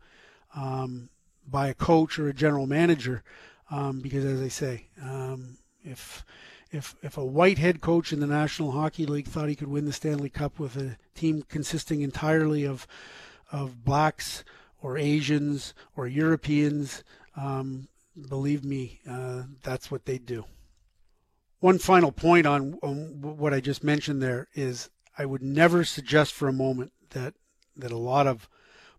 um, by a coach or a general manager, um, because as I say, um, if if if a white head coach in the National Hockey League thought he could win the Stanley Cup with a team consisting entirely of of blacks or Asians or Europeans, um, believe me, uh, that's what they'd do. One final point on, on what I just mentioned there is I would never suggest for a moment that that a lot of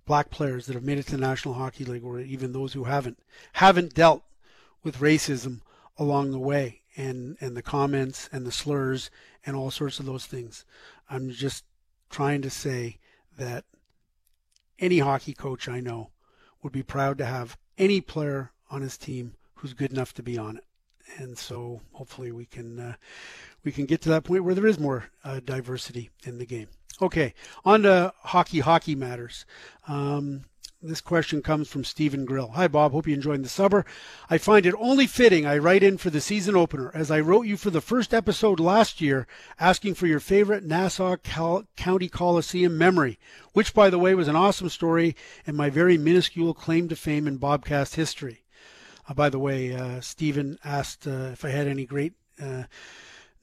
black players that have made it to the National Hockey League, or even those who haven't, haven't dealt with racism along the way, and and the comments and the slurs and all sorts of those things. I'm just trying to say that any hockey coach I know would be proud to have any player on his team who's good enough to be on it. And so hopefully we can uh, we can get to that point where there is more uh, diversity in the game. Okay, on to hockey. Hockey matters. Um, this question comes from Stephen Grill. Hi, Bob. Hope you enjoyed the summer. I find it only fitting I write in for the season opener, as I wrote you for the first episode last year asking for your favorite Nassau Cal- County Coliseum memory, which, by the way, was an awesome story and my very minuscule claim to fame in Bobcast history. Uh, by the way, uh, Stephen asked uh, if I had any great uh,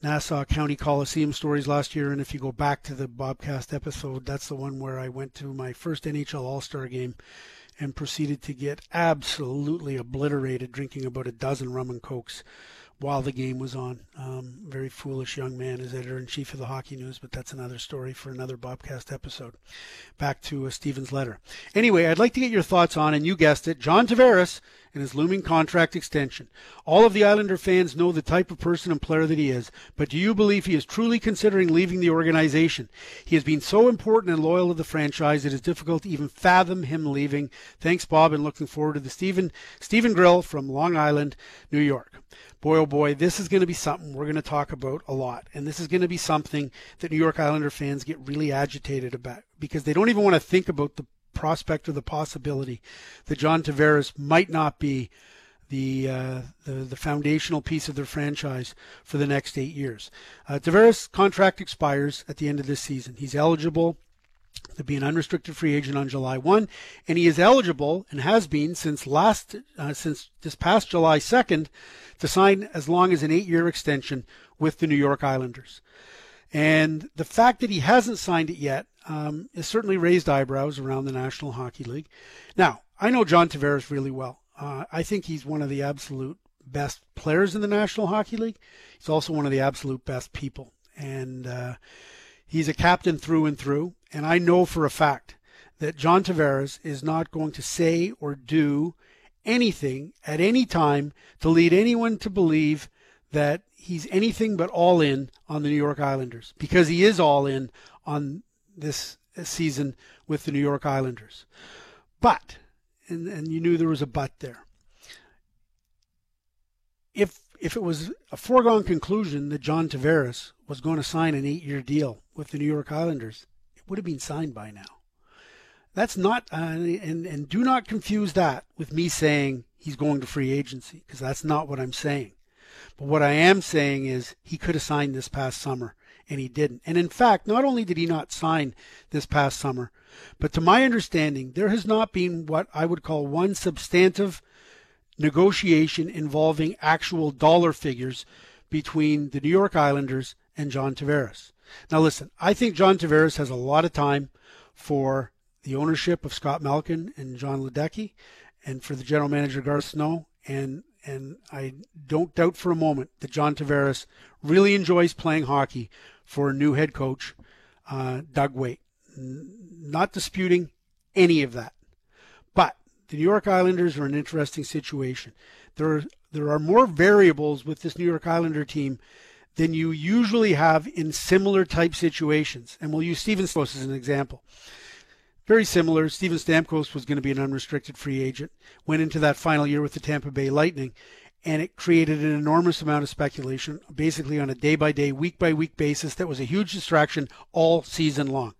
Nassau County Coliseum stories last year. And if you go back to the Bobcast episode, that's the one where I went to my first NHL All Star game and proceeded to get absolutely obliterated drinking about a dozen rum and cokes while the game was on. Um, very foolish young man as editor in chief of the Hockey News, but that's another story for another Bobcast episode. Back to uh, Stephen's letter. Anyway, I'd like to get your thoughts on, and you guessed it, John Tavares and his looming contract extension. All of the Islander fans know the type of person and player that he is, but do you believe he is truly considering leaving the organization? He has been so important and loyal to the franchise, it is difficult to even fathom him leaving. Thanks, Bob, and looking forward to the Stephen Stephen Grill from Long Island, New York boy, oh boy, this is going to be something we're going to talk about a lot. And this is going to be something that New York Islander fans get really agitated about because they don't even want to think about the prospect or the possibility that John Tavares might not be the, uh, the the foundational piece of their franchise for the next eight years. Uh, Tavares' contract expires at the end of this season. He's eligible to be an unrestricted free agent on July 1, and he is eligible and has been since last uh, since this past July 2nd to sign as long as an eight-year extension with the New York Islanders. And the fact that he hasn't signed it yet um, has certainly raised eyebrows around the National Hockey League. Now, I know John Tavares really well. Uh, I think he's one of the absolute best players in the National Hockey League. He's also one of the absolute best people. And uh, he's a captain through and through. And I know for a fact that John Tavares is not going to say or do anything at any time to lead anyone to believe that he's anything but all in on the New York Islanders because he is all in on this season with the New York Islanders. But, and, and you knew there was a but there. If if it was a foregone conclusion that John Tavares was going to sign an eight year deal with the New York Islanders, it would have been signed by now. That's not, uh, and, and do not confuse that with me saying he's going to free agency, because that's not what I'm saying. But what I am saying is he could have signed this past summer, and he didn't. And in fact, not only did he not sign this past summer, but to my understanding, there has not been what I would call one substantive negotiation involving actual dollar figures between the New York Islanders and John Tavares. Now, listen, I think John Tavares has a lot of time for the ownership of Scott Malkin and John Ledecky, and for the general manager Garth Snow. And and I don't doubt for a moment that John Tavares really enjoys playing hockey for a new head coach, uh, Doug Weight. Not disputing any of that, the New York Islanders are an interesting situation. There are there are more variables with this New York Islander team than you usually have in similar type situations. And we'll use Steven Stamkos as an example. Very similar. Steven Stamkos was going to be an unrestricted free agent, went into that final year with the Tampa Bay Lightning, and it created an enormous amount of speculation, basically on a day by day, week by week basis that was a huge distraction all season long.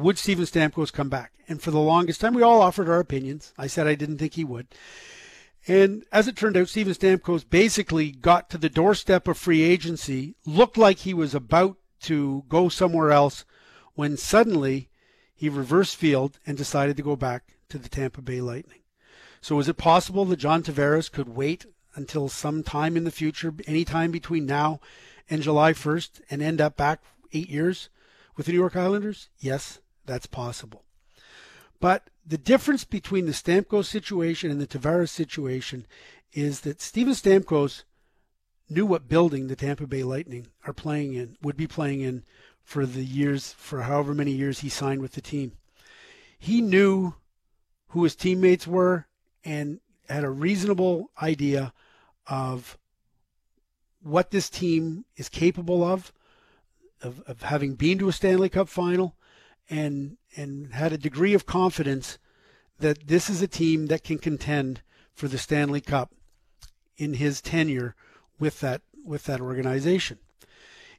Would Steven Stamkos come back? And for the longest time, we all offered our opinions. I said I didn't think he would. And as it turned out, Steven Stamkos basically got to the doorstep of free agency, looked like he was about to go somewhere else, when suddenly he reversed field and decided to go back to the Tampa Bay Lightning. So is it possible that John Tavares could wait until some time in the future, any time between now and July 1st, and end up back eight years with the New York Islanders? Yes, that's possible. But the difference between the Stamkos situation and the Tavares situation is that Steven Stamkos knew what building the Tampa Bay Lightning are playing in, would be playing in for the years, for however many years he signed with the team. He knew who his teammates were and had a reasonable idea of what this team is capable of, of, of having been to a Stanley Cup final, and and had a degree of confidence that this is a team that can contend for the Stanley Cup in his tenure with that with that organization.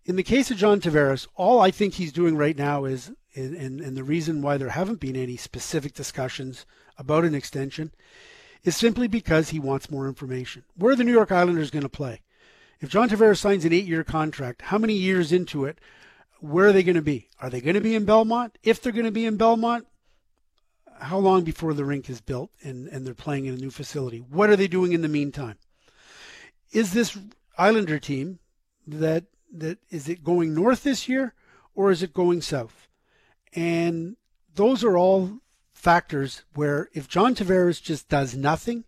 In the case of John Tavares, all I think he's doing right now is, and, and the reason why there haven't been any specific discussions about an extension is simply because he wants more information. Where are the New York Islanders going to play? If John Tavares signs an eight year contract, how many years into it, where are they going to be? Are they going to be in Belmont? If they're going to be in Belmont, how long before the rink is built and, and they're playing in a new facility? What are they doing in the meantime? Is this Islander team that that is it going north this year or is it going south? And those are all factors where if John Tavares just does nothing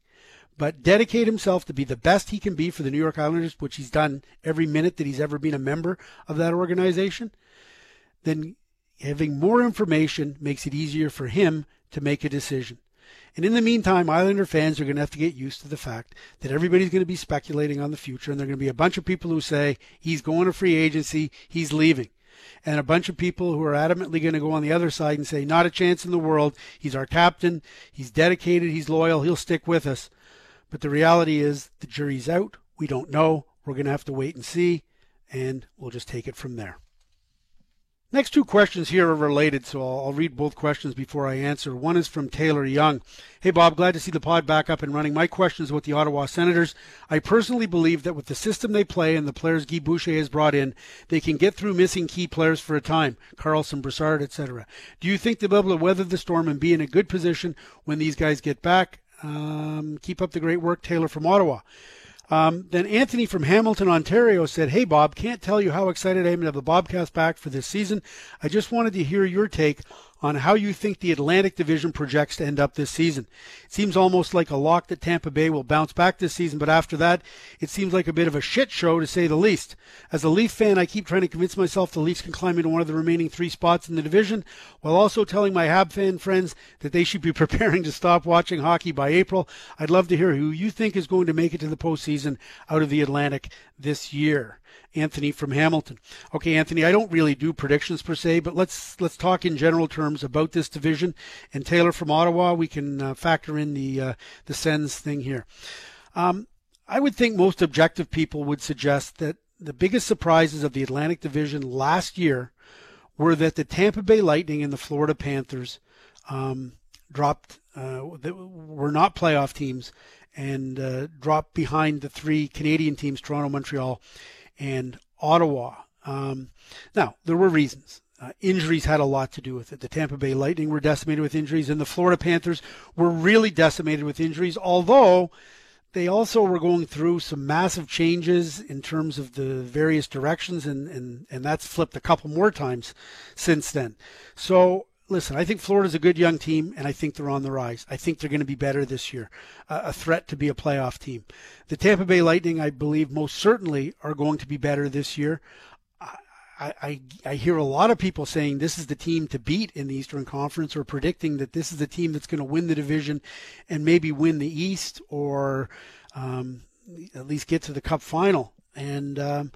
but dedicate himself to be the best he can be for the New York Islanders, which he's done every minute that he's ever been a member of that organization, then having more information makes it easier for him to make a decision. And in the meantime, Islander fans are going to have to get used to the fact that everybody's going to be speculating on the future, and there are going to be a bunch of people who say he's going to free agency, he's leaving. And a bunch of people who are adamantly going to go on the other side and say, not a chance in the world. He's our captain. He's dedicated. He's loyal. He'll stick with us. But the reality is, the jury's out. We don't know. We're going to have to wait and see, and we'll just take it from there. Next two questions here are related, so I'll, read both questions before I answer. One is from Taylor Young. Hey, Bob, glad to see the pod back up and running. My question is with the Ottawa Senators. I personally believe that with the system they play and the players Guy Boucher has brought in, they can get through missing key players for a time, Karlsson, Brassard, etc. Do you think they'll be able to weather the storm and be in a good position when these guys get back? Um, keep up the great work, Taylor from Ottawa. Um, then Anthony from Hamilton, Ontario said, Hey, Bob, can't tell you how excited I am to have the Bobcast back for this season. I just wanted to hear your take on how you think the Atlantic Division projects to end up this season. It seems almost like a lock that Tampa Bay will bounce back this season, but after that, it seems like a bit of a shit show to say the least. As a Leaf fan, I keep trying to convince myself the Leafs can climb into one of the remaining three spots in the division, while also telling my Hab fan friends that they should be *laughs* preparing to stop watching hockey by April. I'd love to hear who you think is going to make it to the postseason out of the Atlantic this year. Anthony from Hamilton. Okay, Anthony, I don't really do predictions per se, but let's let's talk in general terms about this division. And Taylor from Ottawa, we can uh, factor in the uh, the Sens thing here. Um, I would think most objective people would suggest that the biggest surprises of the Atlantic Division last year were that the Tampa Bay Lightning and the Florida Panthers um, dropped, uh, were not playoff teams, and uh, dropped behind the three Canadian teams, Toronto, Montreal, and Ottawa. Um, now, there were reasons. Uh, injuries had a lot to do with it. The Tampa Bay Lightning were decimated with injuries, and the Florida Panthers were really decimated with injuries, although they also were going through some massive changes in terms of the various directions, and, and, and that's flipped a couple more times since then. So listen, I think Florida's a good young team, and I think they're on the rise. I think they're going to be better this year, uh, a threat to be a playoff team. The Tampa Bay Lightning, I believe, most certainly are going to be better this year. I, I, I hear a lot of people saying this is the team to beat in the Eastern Conference, or predicting that this is the team that's going to win the division and maybe win the East, or um, at least get to the Cup final. And um,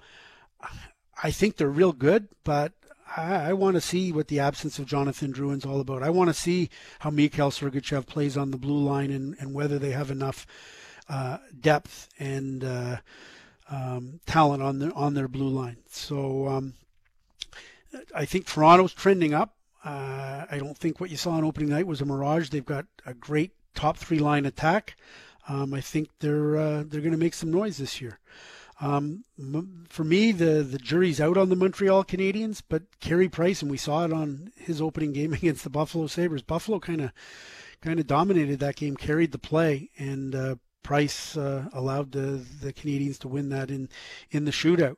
I think they're real good, but I, I want to see what the absence of Jonathan Drouin's all about. I want to see how Mikhail Sergachev plays on the blue line and, and whether they have enough uh, depth and uh, um, talent on their on their blue line. So um, I think Toronto's trending up. Uh, I don't think what you saw on opening night was a mirage. They've got a great top three line attack. Um, I think they're uh, they're going to make some noise this year. Um, for me, the, the jury's out on the Montreal Canadiens, but Carey Price, and we saw it on his opening game *laughs* against the Buffalo Sabres. Buffalo kind of kind of dominated that game, carried the play, and uh, Price uh, allowed the the Canadiens to win that in in the shootout.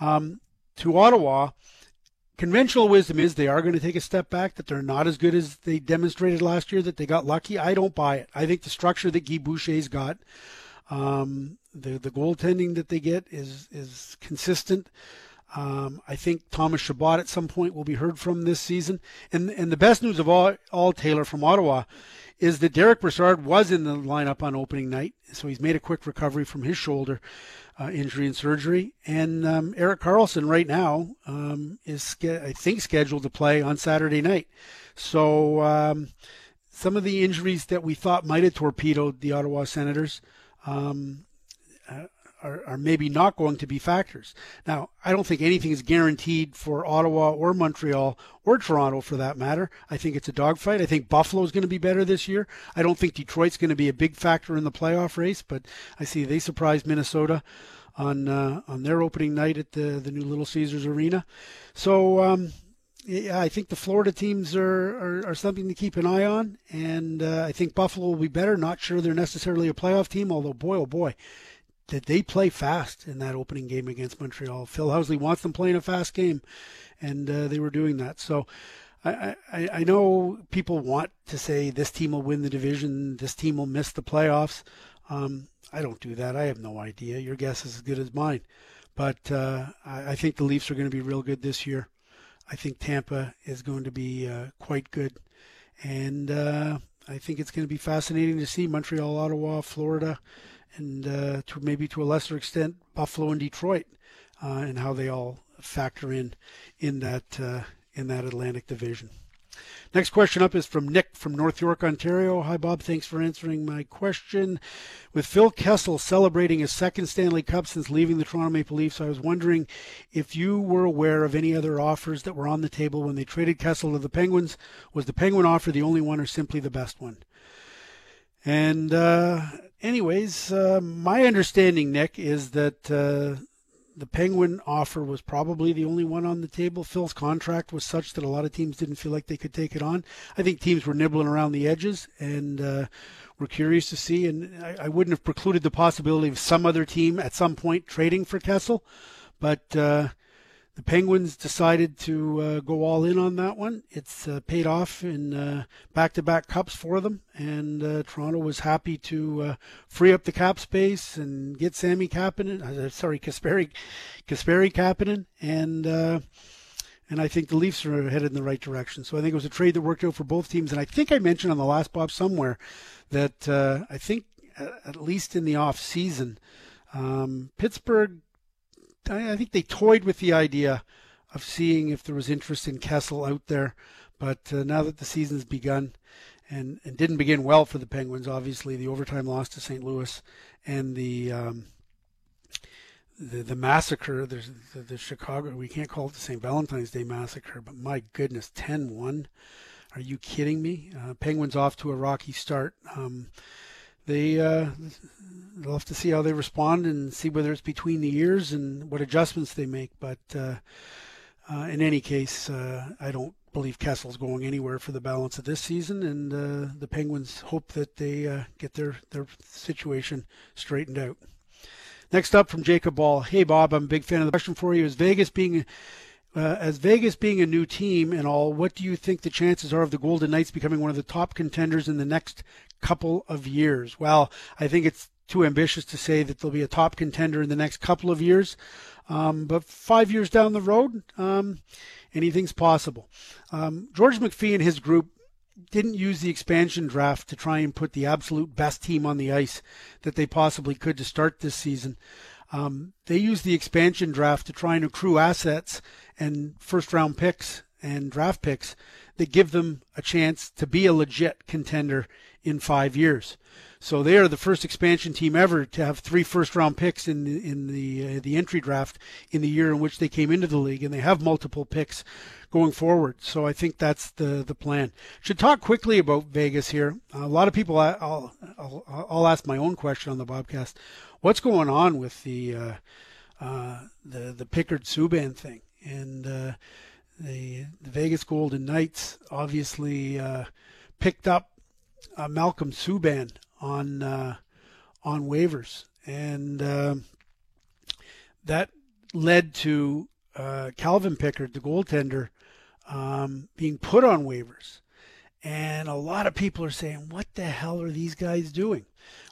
Um, to Ottawa, conventional wisdom is they are going to take a step back, that they're not as good as they demonstrated last year, that they got lucky. I don't buy it. I think the structure that Guy Boucher's got um, the the goaltending that they get is is consistent. Um, I think Thomas Chabot at some point will be heard from this season. And and the best news of all, all Taylor from Ottawa is that Derek Brassard was in the lineup on opening night, so he's made a quick recovery from his shoulder uh, injury and surgery. And um, Erik Karlsson right now um, is, I think, scheduled to play on Saturday night. So um, some of the injuries that we thought might have torpedoed the Ottawa Senators um, are, are, maybe not going to be factors. Now, I don't think anything is guaranteed for Ottawa or Montreal or Toronto for that matter. I think it's a dogfight. I think Buffalo is going to be better this year. I don't think Detroit's going to be a big factor in the playoff race, but I see they surprised Minnesota on uh, on their opening night at the the new Little Caesars Arena. So um, yeah, I think the Florida teams are, are, are, something to keep an eye on, and uh, I think Buffalo will be better. Not sure they're necessarily a playoff team, although boy oh boy, did they play fast in that opening game against Montreal. Phil Housley wants them playing a fast game, and uh, they were doing that. So. I, I, I know people want to say this team will win the division, this team will miss the playoffs. Um, I don't do that. I have no idea. Your guess is as good as mine. But uh, I, I think the Leafs are going to be real good this year. I think Tampa is going to be uh, quite good. And uh, I think it's going to be fascinating to see Montreal, Ottawa, Florida, and uh, to maybe to a lesser extent Buffalo and Detroit, uh, and how they all factor in in that uh, in that Atlantic Division. Next question up is from Nick from North York, Ontario. Hi, Bob. Thanks for answering my question. With Phil Kessel celebrating his second Stanley Cup since leaving the Toronto Maple Leafs, I was wondering if you were aware of any other offers that were on the table when they traded Kessel to the Penguins. Was the Penguin offer the only one or simply the best one? And, uh, anyways, uh, my understanding, Nick, is that uh, the Penguin offer was probably the only one on the table. Phil's contract was such that a lot of teams didn't feel like they could take it on. I think teams were nibbling around the edges and uh, were curious to see. And I, I, wouldn't have precluded the possibility of some other team at some point trading for Kessel, but uh, the Penguins decided to uh, go all in on that one. It's uh, paid off in uh, back-to-back cups for them, and uh, Toronto was happy to uh, free up the cap space and get Sami Kapanen, uh, sorry, Kasperi, Kasperi Kapanen, and and I think the Leafs are headed in the right direction. So I think it was a trade that worked out for both teams. And I think I mentioned on the last Bob somewhere that I think at least in the off season, um, Pittsburgh I think they toyed with the idea of seeing if there was interest in Kessel out there, but uh, now that the season's begun, and and didn't begin well for the Penguins, obviously the overtime loss to St. Louis, and the um, the, the massacre, there's the, the, Chicago, we can't call it the St. Valentine's Day massacre, but my goodness, 10 1. Are you kidding me? Uh, Penguins off to a rocky start. Um, they uh, they'll have to see how they respond and see whether it's between the years and what adjustments they make. But uh, uh, in any case, uh, I don't believe Kessel's going anywhere for the balance of this season, and uh, the Penguins hope that they uh, get their their situation straightened out. Next up from Jacob Ball. Hey Bob, I'm a big fan of the question for you. Is Vegas being uh, as Vegas being a new team and all, what do you think the chances are of the Golden Knights becoming one of the top contenders in the next couple of years? Well, I think it's too ambitious to say that they'll be a top contender in the next couple of years. Um, but five years down the road, um, anything's possible. Um, George McPhee and his group didn't use the expansion draft to try and put the absolute best team on the ice that they possibly could to start this season. Um, they used the expansion draft to try and accrue assets and first round picks and draft picks that give them a chance to be a legit contender in five years. So they are the first expansion team ever to have three first round picks in the, in the uh, the entry draft in the year in which they came into the league, and they have multiple picks going forward. So I think that's the the plan. Should talk quickly about Vegas here. A lot of people. I'll, I'll I'll ask my own question on the Bobcast. What's going on with the uh, uh the the Pickard Subban thing and uh, the, the Vegas Golden Knights obviously uh, picked up Malcolm Subban on uh, on waivers, and uh, that led to uh, Calvin Pickard, the goaltender, um, being put on waivers. And a lot of people are saying, "What the hell are these guys doing?"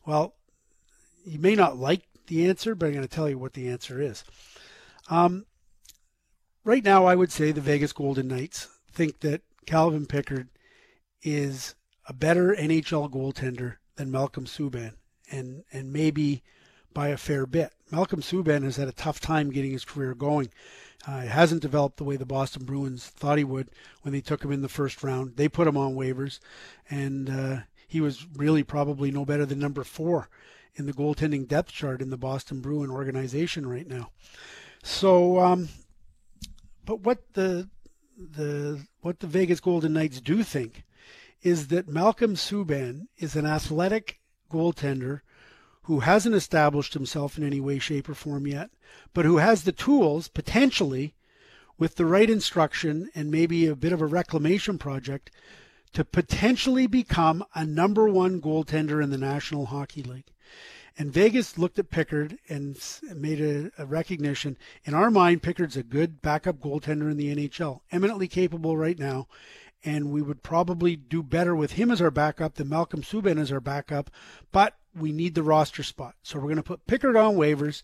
Well, you may not like the answer, but I'm going to tell you what the answer is. Um, right now, I would say the Vegas Golden Knights think that Calvin Pickard is a better NHL goaltender than Malcolm Subban, and and maybe by a fair bit. Malcolm Subban has had a tough time getting his career going. Uh, it hasn't developed the way the Boston Bruins thought he would when they took him in the first round. They put him on waivers, and uh, he was really probably no better than number four in the goaltending depth chart in the Boston Bruin organization right now. So, um, but what the the what the Vegas Golden Knights do think is that Malcolm Subban is an athletic goaltender who hasn't established himself in any way, shape, or form yet, but who has the tools potentially with the right instruction and maybe a bit of a reclamation project to potentially become a number one goaltender in the National Hockey League. And Vegas looked at Pickard and made a, a, recognition. In our mind, Pickard's a good backup goaltender in the NHL, eminently capable right now. And we would probably do better with him as our backup than Malcolm Subban as our backup. But we need the roster spot. So we're going to put Pickard on waivers.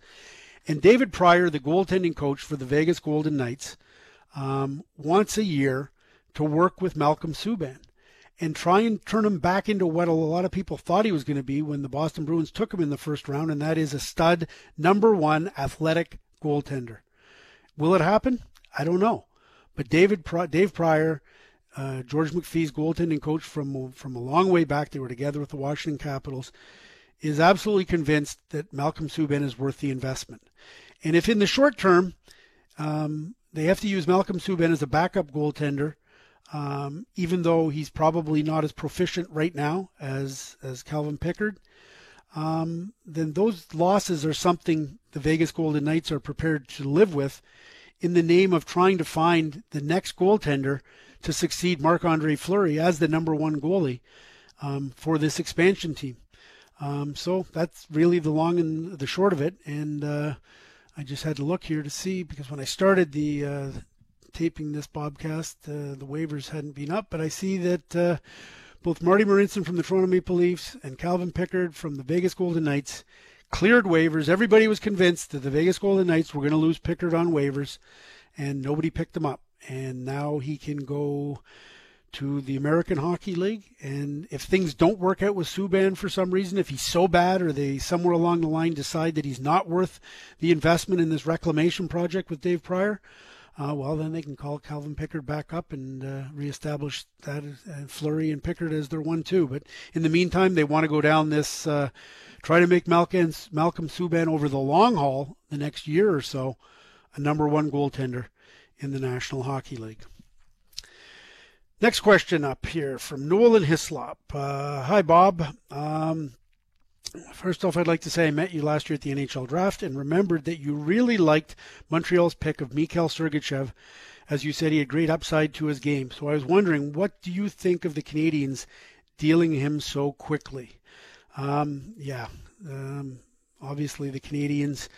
And David Prior, the goaltending coach for the Vegas Golden Knights, um, once a year to work with Malcolm Subban and try and turn him back into what a lot of people thought he was going to be when the Boston Bruins took him in the first round, and that is a stud number one athletic goaltender. Will it happen? I don't know. But David Dave Prior, uh, George McPhee's goaltending coach from from a long way back, they were together with the Washington Capitals, is absolutely convinced that Malcolm Subban is worth the investment. And if in the short term um, they have to use Malcolm Subban as a backup goaltender um, even though he's probably not as proficient right now as as Calvin Pickard, um, then those losses are something the Vegas Golden Knights are prepared to live with, in the name of trying to find the next goaltender to succeed Marc Andre Fleury as the number one goalie um, for this expansion team. Um, so that's really the long and the short of it, and. Uh, I just had to look here to see because when I started the uh, taping this Bobcast, uh, the waivers hadn't been up, but I see that uh, both Marty Marincin from the Toronto Maple Leafs and Calvin Pickard from the Vegas Golden Knights cleared waivers. Everybody was convinced that the Vegas Golden Knights were going to lose Pickard on waivers, and nobody picked him up. And now he can go to the American Hockey League. And if things don't work out with Subban for some reason, if he's so bad or they somewhere along the line decide that he's not worth the investment in this reclamation project with Dave Prior, uh, well, then they can call Calvin Pickard back up and uh, reestablish that uh, Fleury and Pickard as their one-two. But in the meantime, they want to go down this, uh, try to make Malcolm, Malcolm Subban over the long haul, the next year or so, a number one goaltender in the National Hockey League. Next question up here from Nolan Hislop. Uh, hi, Bob. Um, First off, I'd like to say I met you last year at the NHL draft and remembered that you really liked Montreal's pick of Mikhail Sergachev, as you said he had great upside to his game. So I was wondering, what do you think of the Canadiens dealing him so quickly? Um, yeah, um, obviously the Canadiens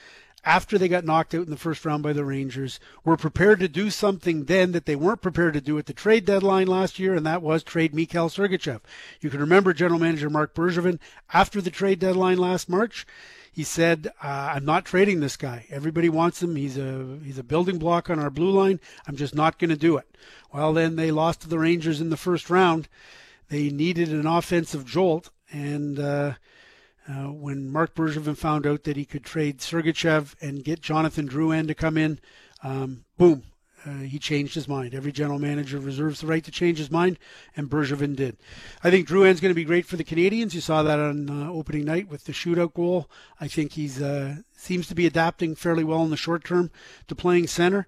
after they got knocked out in the first round by the Rangers, were prepared to do something then that they weren't prepared to do at the trade deadline last year, and that was trade Mikhail Sergachev. You can remember General Manager Marc Bergevin after the trade deadline last March. He said, uh, "I'm not trading this guy. Everybody wants him. He's a he's a building block on our blue line. I'm just not going to do it." Well, then they lost to the Rangers in the first round. They needed an offensive jolt, and uh, uh, when Marc Bergevin found out that he could trade Sergachev and get Jonathan Drouin to come in, um, boom, uh, he changed his mind. Every general manager reserves the right to change his mind, and Bergevin did. I think Drouin's going to be great for the Canadiens. You saw that on uh, opening night with the shootout goal. I think he's uh, seems to be adapting fairly well in the short term to playing center.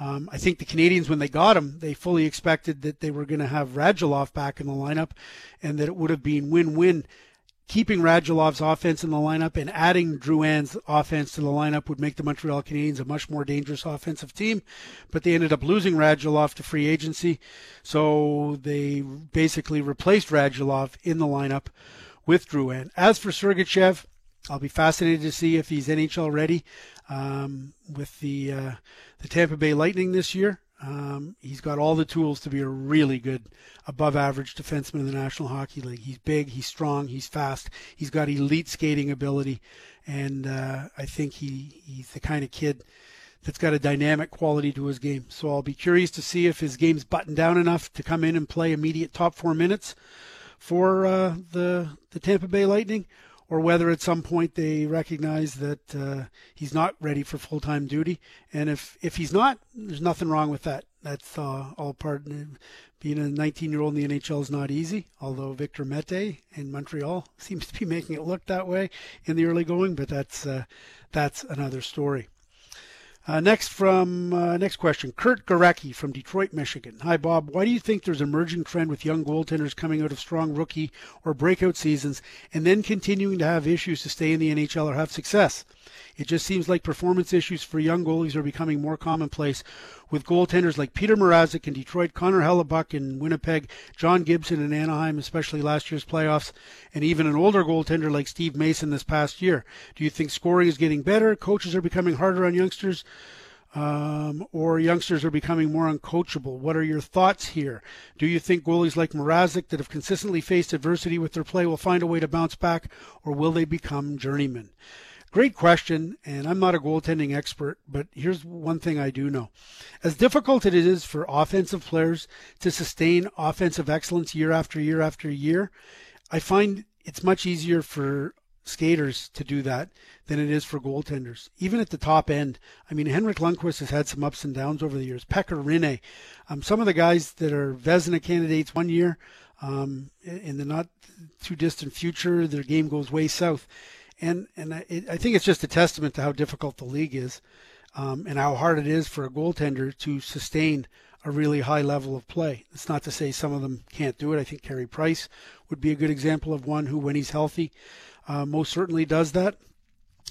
Um, I think the Canadiens, when they got him, they fully expected that they were going to have Radulov back in the lineup, and that it would have been win-win keeping Radulov's offense in the lineup and adding Drouin's offense to the lineup would make the Montreal Canadiens a much more dangerous offensive team. But they ended up losing Radulov to free agency, so they basically replaced Radulov in the lineup with Drouin. As for Sergachev, I'll be fascinated to see if he's NHL ready um, with the uh, the Tampa Bay Lightning this year. Um, he's got all the tools to be a really good, above average defenseman in the National Hockey League. He's big, he's strong, he's fast, he's got elite skating ability, and uh, I think he, he's the kind of kid that's got a dynamic quality to his game. So I'll be curious to see if his game's buttoned down enough to come in and play immediate top four minutes for uh, the the Tampa Bay Lightning, or whether at some point they recognize that uh, he's not ready for full time duty. And if if he's not, there's nothing wrong with that. That's uh, all part. Of being a 19 year old in the NHL is not easy. Although Victor Mete in Montreal *laughs* seems to be making it look that way in the early going, but that's uh, that's another story. Uh, next from uh, next question, Kurt Garecki from Detroit, Michigan. Hi Bob, why do you think there's an emerging trend with young goaltenders coming out of strong rookie or breakout seasons and then continuing to have issues to stay in the NHL or have success? It just seems like performance issues for young goalies are becoming more commonplace with goaltenders like Peter Mrazek in Detroit, Connor Hellebuyck in Winnipeg, John Gibson in Anaheim, especially last year's playoffs, and even an older goaltender like Steve Mason this past year. Do you think scoring is getting better? Coaches are becoming harder on youngsters? Um, or youngsters are becoming more uncoachable. What are your thoughts here? Do you think goalies like Mrazek that have consistently faced adversity with their play will find a way to bounce back, or will they become journeymen? Great question, and I'm not a goaltending expert, but here's one thing I do know. As difficult it is for offensive players to sustain offensive excellence year after year after year, I find it's much easier for skaters to do that than it is for goaltenders. Even at the top end, I mean, Henrik Lundqvist has had some ups and downs over the years. Pekka Rinne, um, some of the guys that are Vezina candidates one year, um, in the not too distant future, their game goes way south and and I, I think it's just a testament to how difficult the league is, um, and how hard it is for a goaltender to sustain a really high level of play. It's not to say some of them can't do it. I think Carey Price would be a good example of one who, when he's healthy, uh, most certainly does that.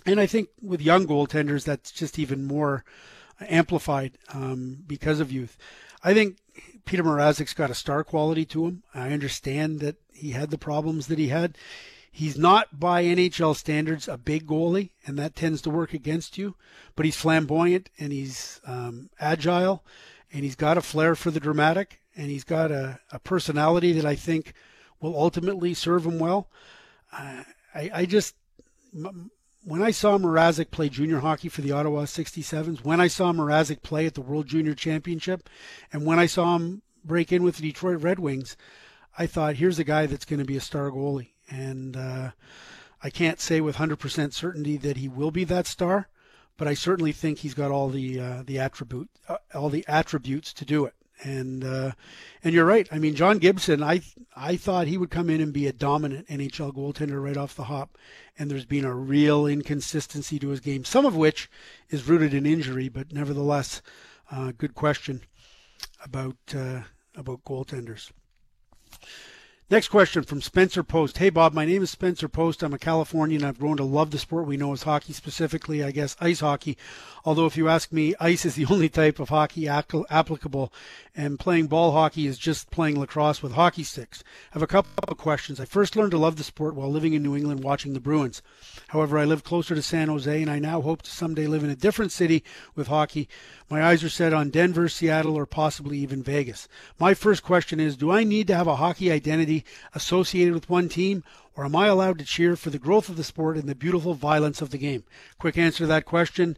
And I think with young goaltenders, that's just even more amplified um, because of youth. I think Peter Mrazek's got a star quality to him. I understand that he had the problems that he had. He's not by NHL standards a big goalie, and that tends to work against you. But he's flamboyant and he's um, agile, and he's got a flair for the dramatic, and he's got a, a personality that I think will ultimately serve him well. Uh, I, I just when I saw Mrazek play junior hockey for the Ottawa 67s, when I saw Mrazek play at the World Junior Championship, and when I saw him break in with the Detroit Red Wings, I thought, here's a guy that's going to be a star goalie and uh, I can't say with 100% certainty that he will be that star, but I certainly think he's got all the uh, the attribute uh, all the attributes to do it. And uh, and you're right. I mean, John Gibson, I I thought he would come in and be a dominant NHL goaltender right off the hop, and there's been a real inconsistency to his game, some of which is rooted in injury, but nevertheless, uh, good question about uh, about goaltenders. Next question from Spencer Post. Hey, Bob, my name is Spencer Post. I'm a Californian. I've grown to love the sport we know as hockey, specifically, I guess, ice hockey. Although, if you ask me, ice is the *laughs* only type of hockey applicable, and playing ball hockey is just playing lacrosse with hockey sticks. I have a couple of questions. I first learned to love the sport while living in New England watching the Bruins. However, I live closer to San Jose, and I now hope to someday live in a different city with hockey. My eyes are set on Denver, Seattle, or possibly even Vegas. My first question is Do I need to have a hockey identity associated with one team, or am I allowed to cheer for the growth of the sport and the beautiful violence of the game? Quick answer to that question.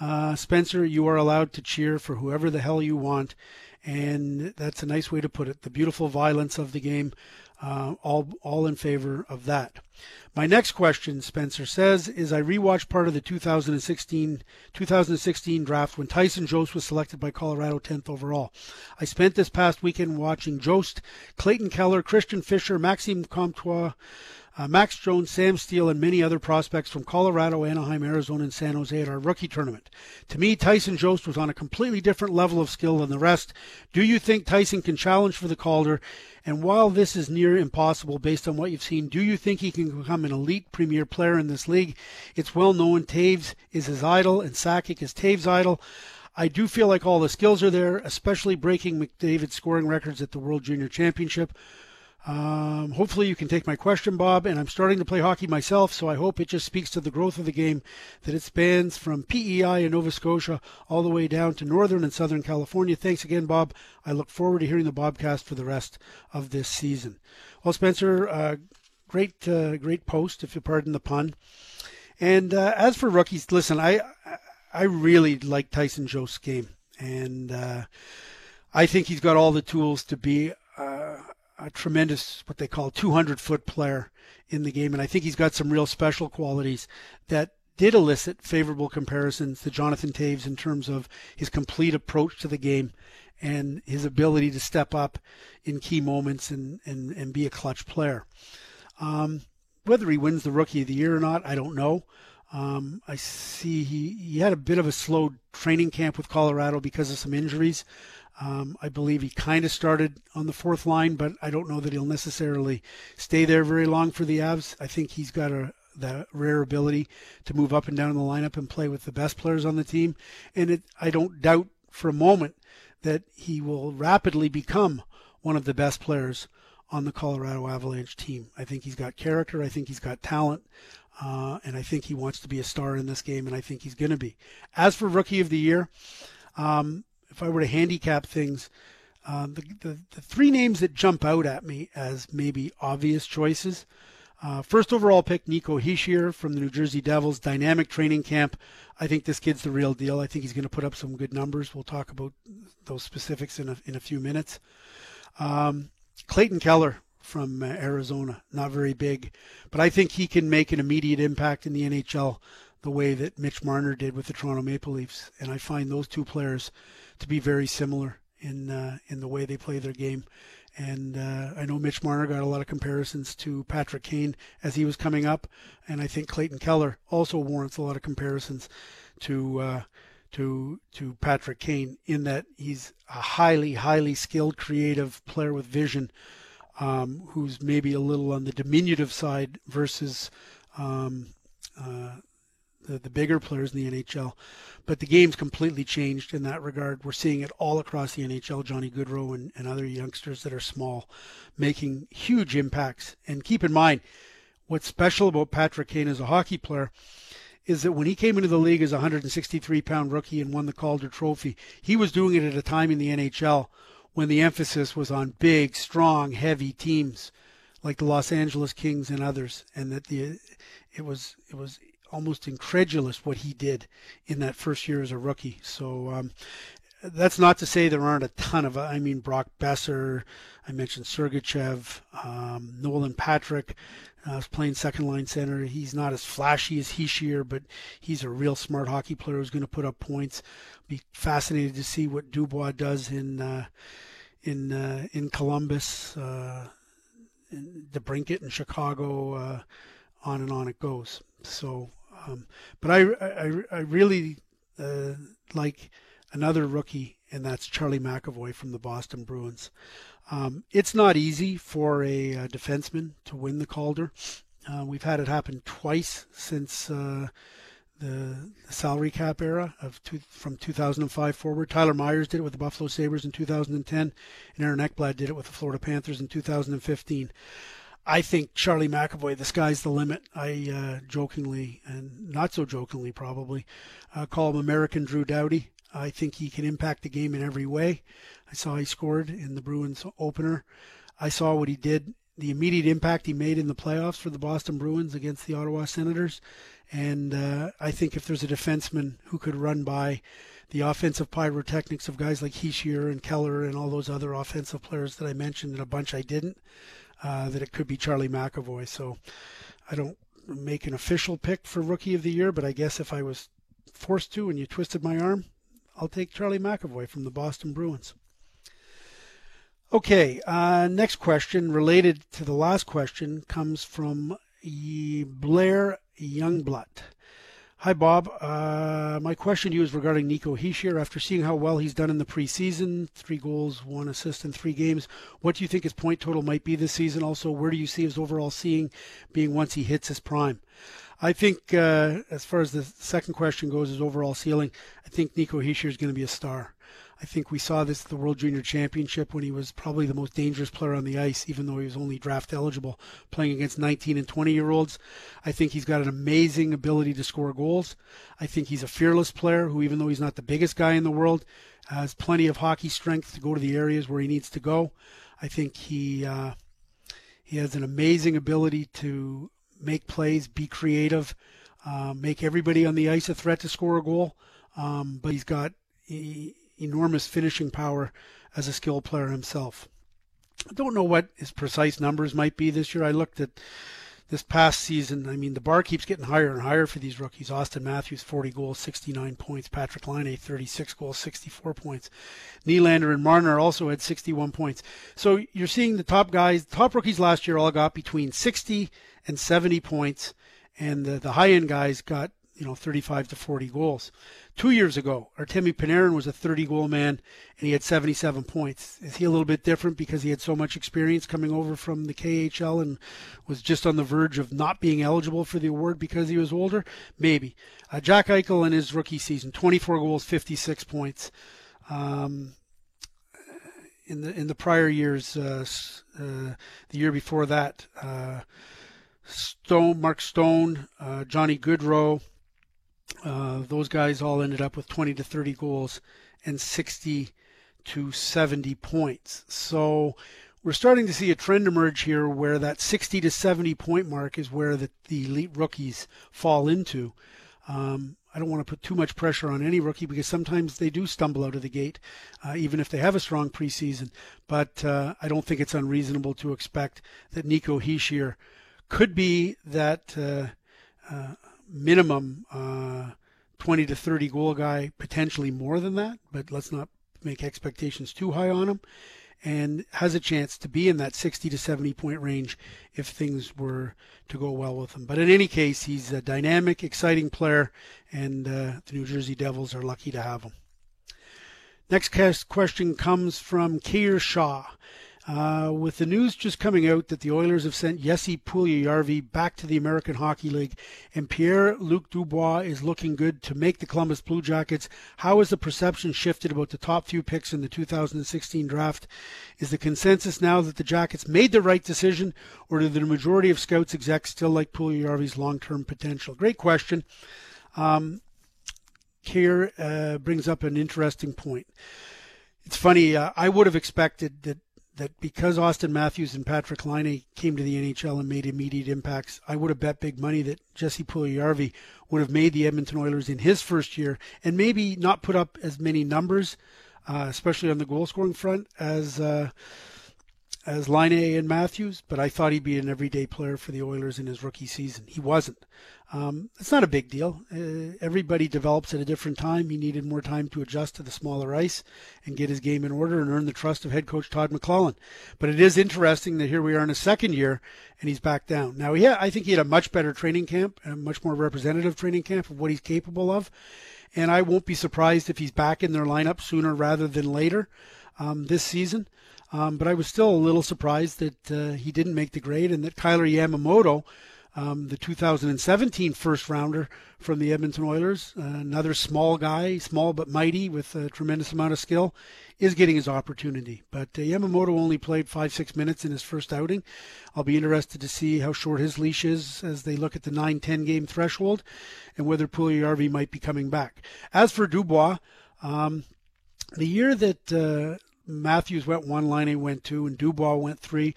Uh, Spencer, you are allowed to cheer for whoever the hell you want, and that's a nice way to put it. The beautiful violence of the game, uh, all all in favor of that. My next question, Spencer says, is I rewatched part of the 2016 2016 draft when Tyson Jost was selected by Colorado 10th overall. I spent this past weekend watching Jost, Clayton Keller, Christian Fischer, Maxime Comtois, uh, Max Jones, Sam Steel, and many other prospects from Colorado, Anaheim, Arizona, and San Jose at our rookie tournament. To me, Tyson Jost was on a completely different level of skill than the rest. Do you think Tyson can challenge for the Calder? And while this is near impossible based on what you've seen, do you think he can become an elite premier player in this league? It's well known Toews is his idol and Sakic is Toews' idol. I do feel like all the skills are there, especially breaking McDavid's scoring records at the World Junior Championship. Um, hopefully, you can take my question, Bob. And I'm starting to play hockey myself, so I hope it just speaks to the growth of the game that it spans from PEI in Nova Scotia all the way down to Northern and Southern California. Thanks again, Bob. I look forward to hearing the Bobcast for the rest of this season. Well, Spencer, uh, great, uh, great post, if you pardon the pun. And uh, as for rookies, listen, I I really like Tyson Jost's game, and uh, I think he's got all the tools to be uh, a tremendous, what they call 200 foot player in the game. And I think he's got some real special qualities that did elicit favorable comparisons to Jonathan Toews in terms of his complete approach to the game and his ability to step up in key moments and, and, and be a clutch player. Um, whether he wins the Rookie of the Year or not, I don't know. Um, I see he, he had a bit of a slow training camp with Colorado because of some injuries. Um, I believe he kind of started on the fourth line, but I don't know that he'll necessarily stay there very long for the Avs. I think he's got a the rare ability to move up and down the lineup and play with the best players on the team. And it, I don't doubt for a moment that he will rapidly become one of the best players on the Colorado Avalanche team. I think he's got character. I think he's got talent. Uh, and I think he wants to be a star in this game, and I think he's going to be. As for Rookie of the Year, um, if I were to handicap things, uh, the, the, the three names that jump out at me as maybe obvious choices. Uh, first overall pick, Nico Hischier from the New Jersey Devils, dynamic training camp. I think this kid's the real deal. I think he's going to put up some good numbers. We'll talk about those specifics in a, in a few minutes. Um, Clayton Keller from uh, Arizona, not very big, but I think he can make an immediate impact in the NHL the way that Mitch Marner did with the Toronto Maple Leafs. And I find those two players to be very similar in uh, in the way they play their game. And uh, I know Mitch Marner got a lot of comparisons to Patrick Kane as he was coming up, and I think Clayton Keller also warrants a lot of comparisons to uh, to to Patrick Kane in that he's a highly highly skilled, creative player with vision, um, who's maybe a little on the diminutive side versus um, uh, the, the bigger players in the NHL. But the game's completely changed in that regard. We're seeing it all across the NHL. Johnny Gaudreau and, and other youngsters that are small making huge impacts. And keep in mind, what's special about Patrick Kane as a hockey player is that when he came into the league as a 163 pound rookie and won the Calder Trophy, he was doing it at a time in the NHL when the emphasis was on big, strong, heavy teams like the Los Angeles Kings and others, and that the it was it was almost incredulous what he did in that first year as a rookie. So um, that's not to say there aren't a ton of. I mean, Brock Boeser, I mentioned Sergachev, um, Nolan Patrick. Uh, playing second line center. He's not as flashy as Hischier, but he's a real smart hockey player who's going to put up points. Be fascinated to see what Dubois does in uh, in uh, in Columbus, uh, in DeBrincat in Chicago. Uh, on and on it goes. So um, but I, I, I really uh, like another rookie, and that's Charlie McAvoy from the Boston Bruins. Um, it's not easy for a, a, defenseman to win the Calder. Uh, we've had it happen twice since uh, the, salary cap era of two, from 2005 forward. Tyler Myers did it with the Buffalo Sabres in 2010, and Aaron Ekblad did it with the Florida Panthers in 2015. I think Charlie McAvoy, the sky's the limit. I uh, jokingly and not so jokingly probably uh, call him American Drew Doughty. I think he can impact the game in every way. I saw he scored in the Bruins opener. I saw what he did, the immediate impact he made in the playoffs for the Boston Bruins against the Ottawa Senators. And uh, I think if there's a defenseman who could run by the offensive pyrotechnics of guys like Hischier and Keller and all those other offensive players that I mentioned, and a bunch I didn't, uh, that it could be Charlie McAvoy. So I don't make an official pick for Rookie of the Year, but I guess if I was forced to and you twisted my arm, I'll take Charlie McAvoy from the Boston Bruins. Okay, uh, next question related to the last question comes from Blair Youngblood. Hi, Bob. Uh, my question to you is regarding Nico Hischier. After seeing how well he's done in the preseason, three goals, one assist in three games, what do you think his point total might be this season? Also, where do you see his overall seeing being once he hits his prime? I think, uh, as far as the second question goes, his overall ceiling, I think Nico Hischier is going to be a star. I think we saw this at the World Junior Championship when he was probably the most dangerous player on the ice, even though he was only draft eligible, playing against 19 and 20 year olds. I think he's got an amazing ability to score goals. I think he's a fearless player who, even though he's not the biggest guy in the world, has plenty of hockey strength to go to the areas where he needs to go. I think he uh, he has an amazing ability to make plays, be creative, uh, make everybody on the ice a threat to score a goal. um, but he's got e- enormous finishing power as a skill player himself. I don't know what his precise numbers might be this year. I looked at this past season. I mean, the bar keeps getting higher and higher for these rookies. Auston Matthews, 40 goals, 69 points. Patrik Laine, 36 goals, 64 points. Nylander and Marner also had 61 points. So you're seeing the top guys, top rookies last year all got between 60 and 70 points, and the, the high end guys got you know 35 to 40 goals. Two years ago, Artemi Panarin was a 30 goal man and he had 77 points. Is he a little bit different because he had so much experience coming over from the KHL and was just on the verge of not being eligible for the award because he was older? Maybe. Uh, Jack Eichel in his rookie season, 24 goals, 56 points. Um, in the in the prior years, uh, uh, the year before that, uh, Stone, Mark Stone, uh, Johnny Gaudreau, uh, those guys all ended up with 20 to 30 goals and 60 to 70 points. So we're starting to see a trend emerge here where that 60 to 70 point mark is where the, the elite rookies fall into. Um, I don't want to put too much pressure on any rookie because sometimes they do stumble out of the gate, uh, even if they have a strong preseason. But uh, I don't think it's unreasonable to expect that Nico Hischier could be that uh, uh minimum uh, 20 to 30 goal guy, potentially more than that, but let's not make expectations too high on him. And has a chance to be in that 60 to 70 point range if things were to go well with him. But in any case, he's a dynamic, exciting player, and uh, the New Jersey Devils are lucky to have him. Next question comes from Keir Shaw. Uh, with the news just coming out that the Oilers have sent Jesse Puljujarvi back to the American Hockey League and Pierre-Luc Dubois is looking good to make the Columbus Blue Jackets, how has the perception shifted about the top few picks in the 2016 draft? Is the consensus now that the Jackets made the right decision, or do the majority of scouts execs still like Puljujarvi's long-term potential? Great question. Um, Keir uh, brings up an interesting point. It's funny. Uh, I would have expected that that because Auston Matthews and Patrik Laine came to the NHL and made immediate impacts, I would have bet big money that Jesse Puljujarvi would have made the Edmonton Oilers in his first year and maybe not put up as many numbers, uh, especially on the goal scoring front, as uh, as Laine and Matthews. But I thought he'd be an everyday player for the Oilers in his rookie season. He wasn't. Um, it's not a big deal. Uh, everybody develops at a different time. He needed more time to adjust to the smaller ice and get his game in order and earn the trust of head coach Todd McLellan. But it is interesting that here we are in a second year and he's back down. Now, yeah, I think he had a much better training camp, a much more representative training camp of what he's capable of. And I won't be surprised if he's back in their lineup sooner rather than later um, this season. Um, but I was still a little surprised that uh, he didn't make the grade and that Kailer Yamamoto um, the 2017 first rounder from the Edmonton Oilers, uh, another small guy, small but mighty with a tremendous amount of skill, is getting his opportunity. But uh, Yamamoto only played five, six minutes in his first outing. I'll be interested to see how short his leash is as they look at the 9 10 game threshold and whether Puljujarvi might be coming back. As for Dubois, um, the year that uh, Matthews went one, Laine went two, and Dubois went three,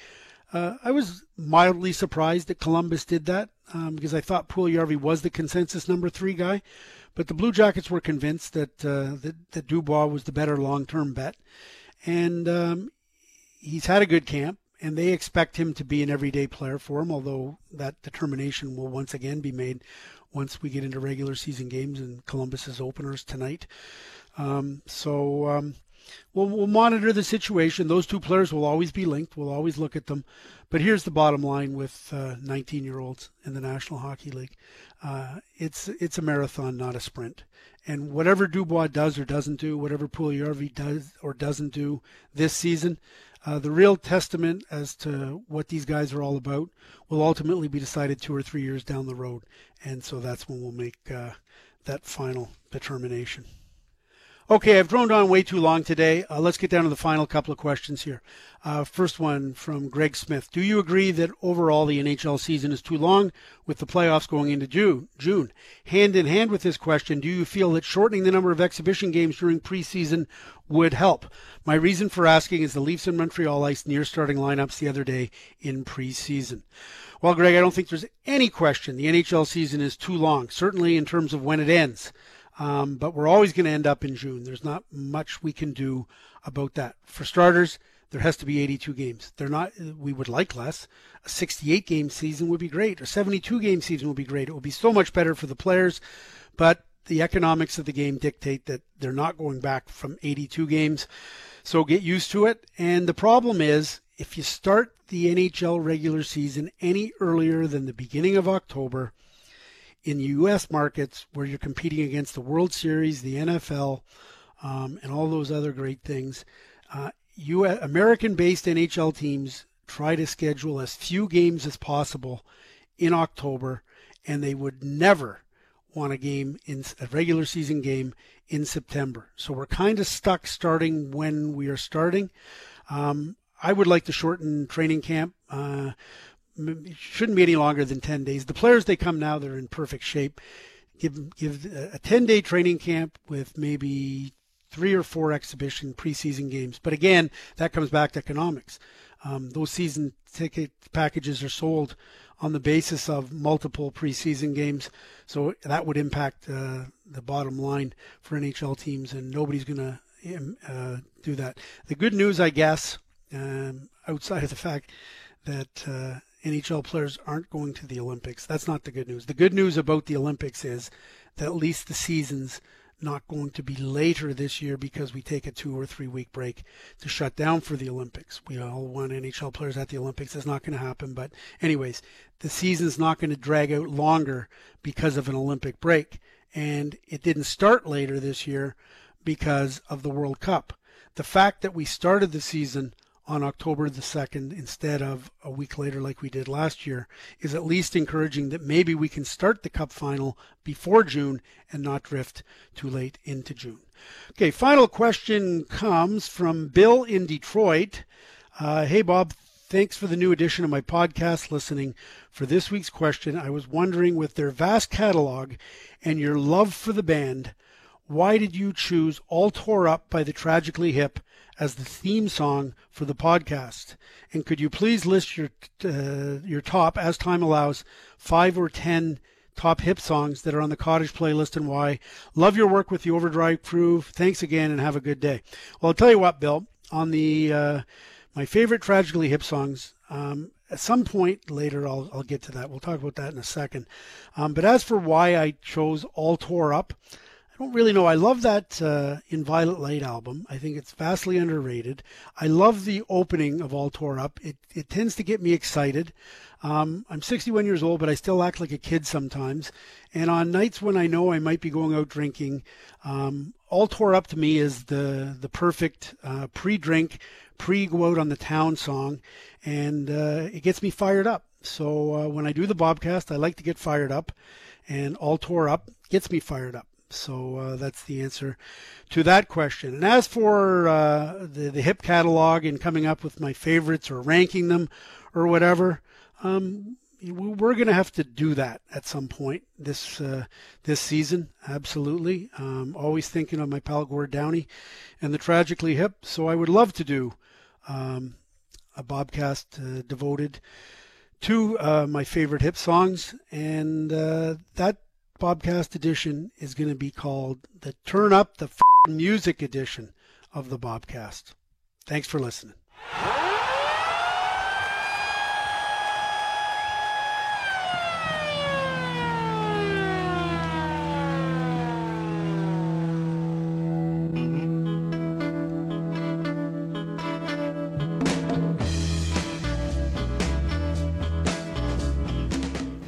uh, I was mildly surprised that Columbus did that um, because I thought Puljujarvi was the consensus number three guy, but the Blue Jackets were convinced that uh, that, that Dubois was the better long-term bet, and um, he's had a good camp, and they expect him to be an everyday player for them. Although that determination will once again be made once we get into regular season games and Columbus's openers tonight. Um, so um, We'll, we'll monitor the situation. Those two players will always be linked. We'll always look at them. But here's the bottom line with 19 uh, year olds in the National Hockey League uh, it's, it's a marathon, not a sprint. And whatever Dubois does or doesn't do, whatever Puljujarvi does or doesn't do this season, uh, the real testament as to what these guys are all about will ultimately be decided two or three years down the road. And so that's when we'll make uh, that final determination. Okay, I've droned on way too long today. Uh, let's get down to the final couple of questions here. Uh, first one from Greg Smith. Do you agree that overall the NHL season is too long with the playoffs going into June? June. Hand in hand with this question, do you feel that shortening the number of exhibition games during preseason would help? My reason for asking is the Leafs and Montreal iced near starting lineups the other day in preseason. Well, Greg, I don't think there's any question the NHL season is too long, certainly in terms of when it ends. Um, but we're always going to end up in June. There's not much we can do about that. For starters, there has to be 82 games. They're not. We would like less. A 68 game season would be great. A 72 game season would be great. It would be so much better for the players. But the economics of the game dictate that they're not going back from 82 games. So get used to it. And the problem is, if you start the NHL regular season any earlier than the beginning of October in U.S. markets where you're competing against the World Series, the NFL, um, and all those other great things, uh, US, American-based NHL teams try to schedule as few games as possible in October, and they would never want a game in a regular season game in September. So we're kind of stuck starting when we are starting. Um, I would like to shorten training camp. Uh, shouldn't be any longer than 10 days. The players they come now, they're in perfect shape. Give give a 10 day training camp with maybe three or four exhibition preseason games. But again, that comes back to economics. Um, those season ticket packages are sold on the basis of multiple preseason games, so that would impact uh, the bottom line for NHL teams, and nobody's going to um, uh, do that. The good news, I guess, um, outside of the fact that uh, NHL players aren't going to the Olympics, that's not the good news. The good news about the Olympics is that at least the seasons not going to be later this year because we take a two or three week break to shut down for the Olympics. We all want NHL players at the Olympics. It's not going to happen. But, anyways, the season's not going to drag out longer because of an Olympic break. And it didn't start later this year because of the World Cup. The fact that we started the season on October the 2nd instead of a week later like we did last year is at least encouraging that maybe we can start the cup final before June and not drift too late into June. Okay, final question comes from Bill in Detroit. Uh, hey, Bob. Thanks for the new edition of my podcast listening. For this week's question, I was wondering with their vast catalog and your love for the band, why did you choose All Tore Up by the Tragically Hip as the theme song for the podcast? And could you please list your uh, your top, as time allows, five or ten top hip songs that are on the Cottage playlist and why? Love your work with the Overdrive crew. Thanks again and have a good day. Well, I'll tell you what, Bill. On the uh, my favorite Tragically Hip songs. Um, at some point later, I'll, I'll get to that. We'll talk about that in a second. Um, but as for why I chose All Tore Up, I don't really know. I love that uh, In Violet Light album. I think it's vastly underrated. I love the opening of All Tore Up. It, it tends to get me excited. Um, I'm 61 years old, but I still act like a kid sometimes. And on nights when I know I might be going out drinking, um, All Tore Up to me is the, the perfect uh, pre drink, pre go out on the town song. And uh, it gets me fired up. So uh, when I do the Bobcast, I like to get fired up. And All Tore Up gets me fired up. So uh, that's the answer to that question. And as for uh, the, the hip catalog and coming up with my favorites or ranking them or whatever, um, we're going to have to do that at some point this uh, this season. Absolutely. Um, always thinking of my pal Gord Downie and the Tragically Hip. So I would love to do um, a Bobcast uh, devoted to uh, my favorite hip songs, and uh, that Bobcast edition is going to be called the Turn Up the Music edition of the Bobcast. Thanks for listening.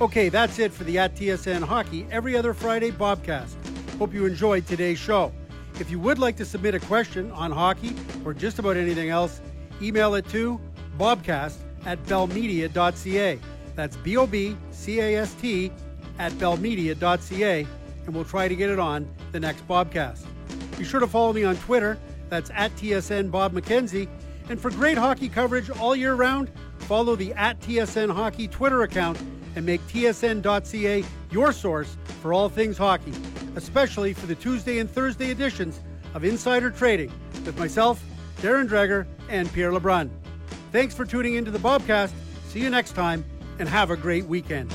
Okay, that's it for the at TSN Hockey Every Other Friday Bobcast. Hope you enjoyed today's show. If you would like to submit a question on hockey or just about anything else, email it to bobcast at bellmedia.ca. That's B O B C A S T at bellmedia.ca, and we'll try to get it on the next Bobcast. Be sure to follow me on Twitter. That's at TSN Bob McKenzie. And for great hockey coverage all year round, follow the at TSN Hockey Twitter account and make TSN.ca your source for all things hockey, especially for the Tuesday and Thursday editions of Insider Trading with myself, Darren Dreger, and Pierre LeBrun. Thanks for tuning into the Bobcast. See you next time, and have a great weekend.